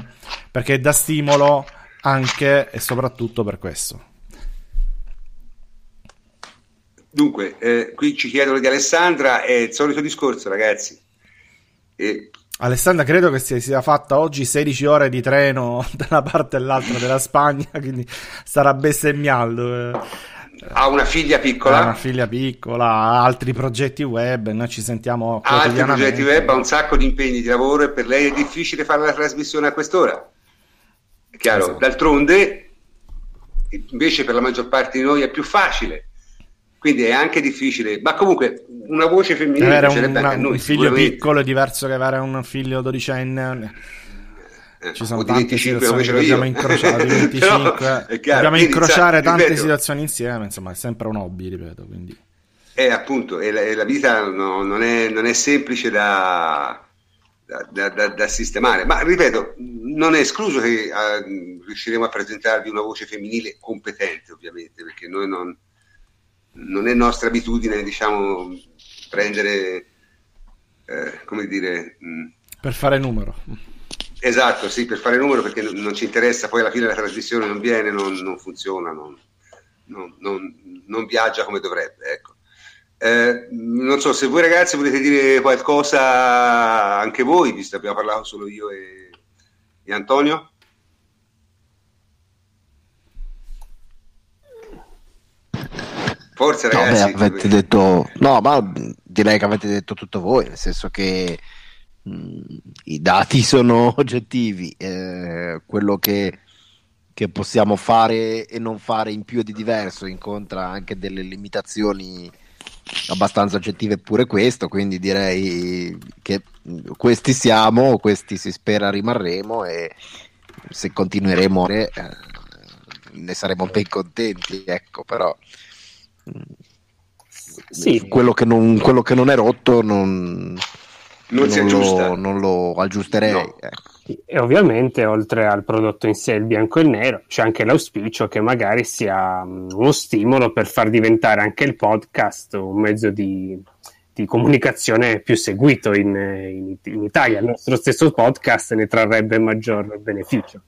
perché dà stimolo anche e soprattutto per questo. Dunque, eh, qui ci chiedono di Alessandra, è il solito discorso, ragazzi. E... Alessandra, credo che si sia fatta oggi 16 ore di treno da una parte all'altra della Spagna, quindi starà bestemmiando. Ha una figlia piccola. Ha una figlia piccola, ha altri progetti web, noi ci sentiamo Ha altri progetti web, ha un sacco di impegni di lavoro e per lei è difficile fare la trasmissione a quest'ora. È chiaro, esatto. d'altronde, invece per la maggior parte di noi è più facile quindi è anche difficile, ma comunque una voce femminile avere un, una, noi, un figlio piccolo è diverso che avere un figlio dodicenne. Eh, ci sono tante 25, situazioni che dobbiamo incrociare, 25, chiaro, dobbiamo incrociare sa, tante ripeto, situazioni insieme, insomma è sempre un hobby, ripeto. Quindi. È appunto, e la, e la vita no, non, è, non, è, semplice da, da, da, da, sistemare, ma ripeto, non è escluso che uh, riusciremo a presentarvi una voce femminile competente, ovviamente, perché noi non non è nostra abitudine, diciamo, prendere, eh, come dire... Mh. Mm, per fare numero. Esatto, sì, per fare numero perché non ci interessa, poi alla fine la trasmissione non viene, non, non funziona, non, non, non, viaggia come dovrebbe. Ecco. Eh, non so se voi ragazzi volete dire qualcosa anche voi, visto che abbiamo parlato solo io e, e Antonio. Forse ragazzi. No, beh, avete detto, no, ma direi che avete detto tutto voi, nel senso che i dati sono oggettivi, eh, quello che, che, possiamo fare e non fare in più e di diverso incontra anche delle limitazioni abbastanza oggettive pure questo, quindi direi che questi siamo, questi si spera rimarremo e se continueremo eh, ne saremo ben contenti, ecco, però sì. quello, che non, quello che non è rotto non, non, non, lo, non lo, aggiusterei. No. Ecco. E ovviamente oltre al prodotto in sé, il bianco e il nero, c'è anche l'auspicio che magari sia mm, uno stimolo per far diventare anche il podcast un mezzo di, di comunicazione più seguito in, in, in Italia. Il nostro stesso podcast ne trarrebbe maggior beneficio.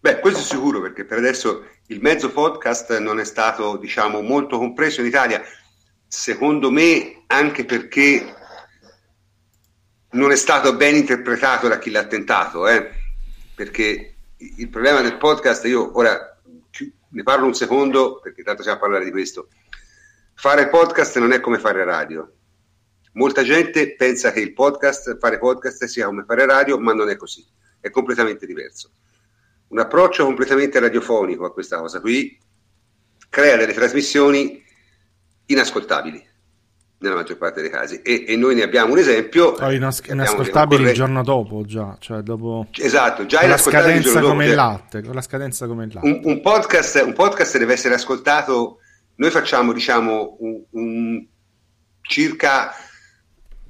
Beh, questo è sicuro perché per adesso il mezzo podcast non è stato, diciamo, molto compreso in Italia, secondo me anche perché non è stato ben interpretato da chi l'ha tentato, eh? perché il problema del podcast, io ora ne parlo un secondo perché tanto stiamo a parlare di questo, fare podcast non è come fare radio. Molta gente pensa che il podcast, fare podcast sia come fare radio, ma non è così, è completamente diverso un approccio completamente radiofonico a questa cosa qui crea delle trasmissioni inascoltabili nella maggior parte dei casi e, e noi ne abbiamo un esempio Poi inas- inascoltabili il giorno dopo già cioè dopo esatto già la scadenza come il latte con la scadenza come il latte un, un, podcast, un podcast deve essere ascoltato noi facciamo diciamo un, un circa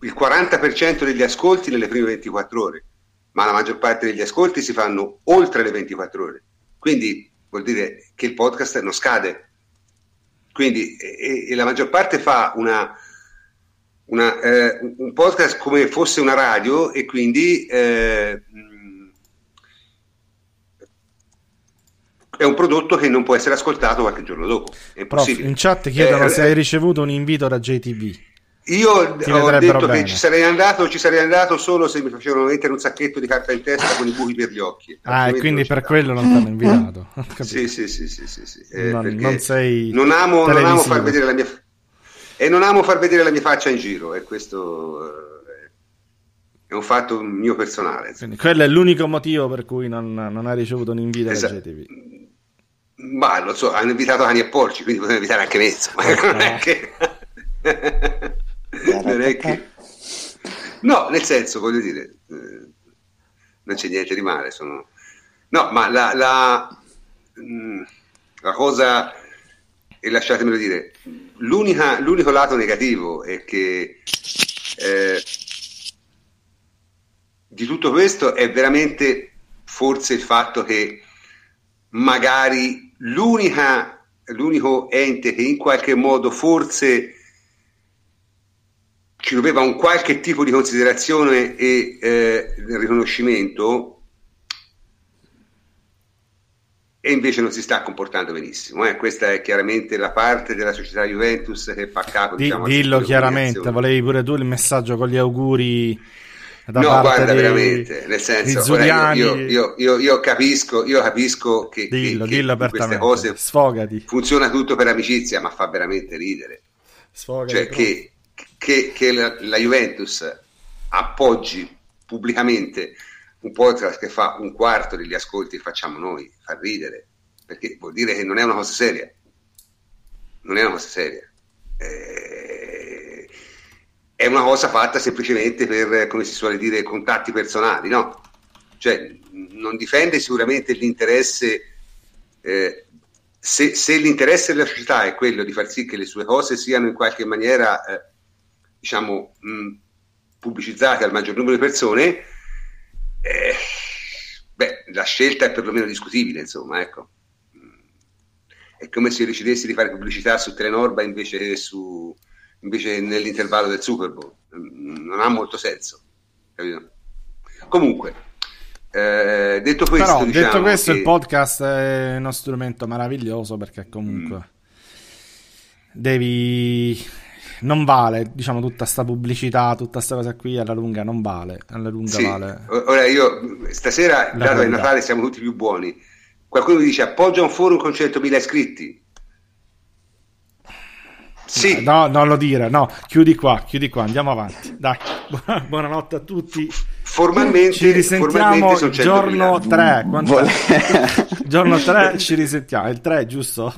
il 40% degli ascolti nelle prime 24 ore ma la maggior parte degli ascolti si fanno oltre le 24 ore. Quindi vuol dire che il podcast non scade. Quindi e, e la maggior parte fa una, una, eh, un podcast come fosse una radio e quindi eh, è un prodotto che non può essere ascoltato qualche giorno dopo. Prof, in chat chiedono eh, se hai ricevuto un invito da JTV. Io ho detto bene. che ci sarei, andato, ci sarei andato solo se mi facevano mettere un sacchetto di carta in testa con i buchi per gli occhi. Ah, e quindi per quello non ti hanno invitato. sì, sì, sì, sì, sì, sì. Eh, non, non, sei non amo, non amo far vedere la mia e non amo far vedere la mia faccia in giro e questo eh, è un fatto mio personale. Quindi quello è l'unico motivo per cui non, non hai ricevuto un invito esatto. GTV. Ma lo so, hanno invitato Ani e Porci, quindi potevano invitare anche me, insomma. Non è che... non è che... No, nel senso, voglio dire, eh, non c'è niente di male. Sono... No, ma la, la, mm, la cosa, e lasciatemelo dire, l'unico lato negativo è che eh, di tutto questo è veramente forse il fatto che magari l'unico ente che in qualche modo forse ci doveva un qualche tipo di considerazione e eh, riconoscimento e invece non si sta comportando benissimo. Eh. Questa è chiaramente la parte della società Juventus che fa capo. Di, diciamo, dillo chiaramente, volevi pure tu il messaggio con gli auguri da no, guarda, dei, veramente, nel senso, io, io, io, io, capisco, io capisco che, dillo, che, dillo che queste cose sfogati. funziona tutto per amicizia, ma fa veramente ridere. Sfogati, cioè, che, che, che la, la, Juventus appoggi pubblicamente un podcast che fa un quarto degli ascolti che facciamo noi, fa ridere, perché vuol dire che non è una cosa seria. Non è una cosa seria. Eh, è una cosa fatta semplicemente per, come si suole dire, contatti personali, no? Cioè, non difende sicuramente l'interesse, eh, se, se, l'interesse della società è quello di far sì che le sue cose siano in qualche maniera, eh, diciamo, mh, pubblicizzate al maggior numero di persone, eh, beh, la scelta è perlomeno discutibile, insomma, ecco. È come se io decidessi di fare pubblicità su Telenorba invece su invece nell'intervallo del Super Bowl. Non ha molto senso. Capito? Comunque, eh, detto questo, Però, diciamo detto questo che... il podcast è uno strumento meraviglioso perché comunque mm. devi non vale, diciamo, tutta sta pubblicità, tutta questa cosa qui alla lunga non vale. Alla lunga sì. vale. Ora io stasera, dato che è Natale, siamo tutti più buoni. Qualcuno mi dice appoggia un forum con 100.000 iscritti. Sì. No, non lo dire, no, chiudi qua, chiudi qua, andiamo avanti. Dai, buonanotte a tutti. Formalmente ci risentiamo giorno 3. Quando... giorno 3 ci risentiamo, il 3 giusto?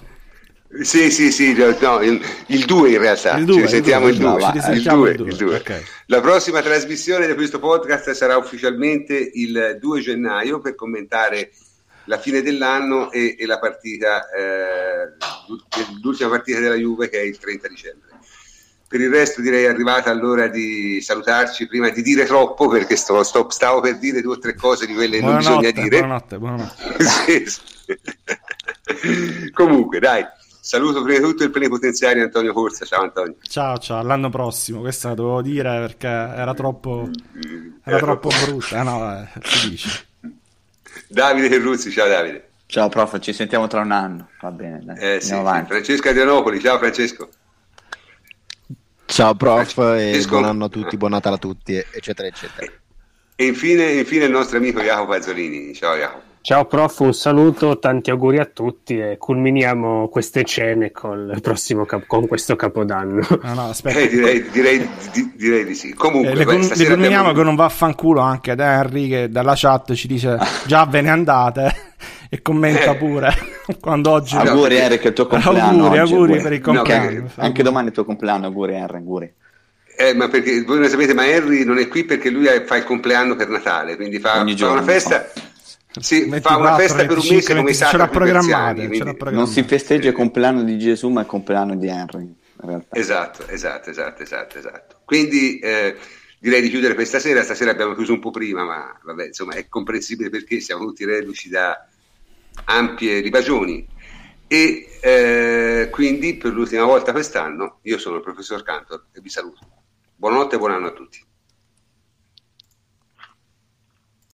Sì, sì, sì, no, il, il 2 in realtà. Il 2, ci risentiamo il 2. Il 2. Il 2. Okay. La prossima trasmissione di questo podcast sarà ufficialmente il 2 gennaio per commentare la fine dell'anno e, e la partita, eh, l'ultima partita della Juve che è il 30 dicembre. Per il resto direi è arrivata l'ora di salutarci prima di dire troppo perché sto, sto, stavo per dire due o tre cose di quelle che non bisogna dire. Buonanotte, buonanotte. sì, sì. Comunque dai, saluto prima di tutto il plenipotenziario Antonio Corsa. Ciao Antonio. Ciao, ciao, l'anno prossimo. Questa la dovevo dire perché era troppo, era, era troppo, troppo brutta. Eh, no, eh, si dice. Davide Terruzzi, ciao Davide. Ciao prof, ci sentiamo tra un anno. Va bene, dai. Eh, sì, sì. Francesco Adrianopoli, ciao Francesco. Ciao prof Francesco. e buon anno a tutti, buon Natale a tutti, eccetera, eccetera. E infine, infine il nostro amico Jacopo Pazzolini. Ciao Jacopo. Ciao prof, un saluto, tanti auguri a tutti e culminiamo queste cene con, cap- con questo capodanno. No, no, aspetta. Eh, direi, direi, di, direi, di, sì. Comunque, eh, le, con- le culminiamo abbiamo... con un vaffanculo anche ad Henry che dalla chat ci dice già ve ne andate e commenta eh. pure quando oggi... Auguri Henry che è il tuo compleanno Auguri, oggi, auguri per il compleanno. No, anche, anche domani è il tuo compleanno, auguri Henry, auguri. Eh, ma perché voi non sapete, ma Henry non è qui perché lui fa il compleanno per Natale, quindi fa, fa giorno, una festa... No sì, 24, fa una festa 25, per un mese come ce l'ha programmata. Non si festeggia il compleanno di Gesù, ma il compleanno di Henry. Esatto, esatto, esatto, esatto, esatto. Quindi eh, direi di chiudere per stasera. Stasera abbiamo chiuso un po' prima, ma vabbè, insomma, è comprensibile perché siamo tutti reduci da ampie ribagioni. E eh, quindi per l'ultima volta quest'anno io sono il professor Cantor e vi saluto. Buonanotte e buon anno a tutti.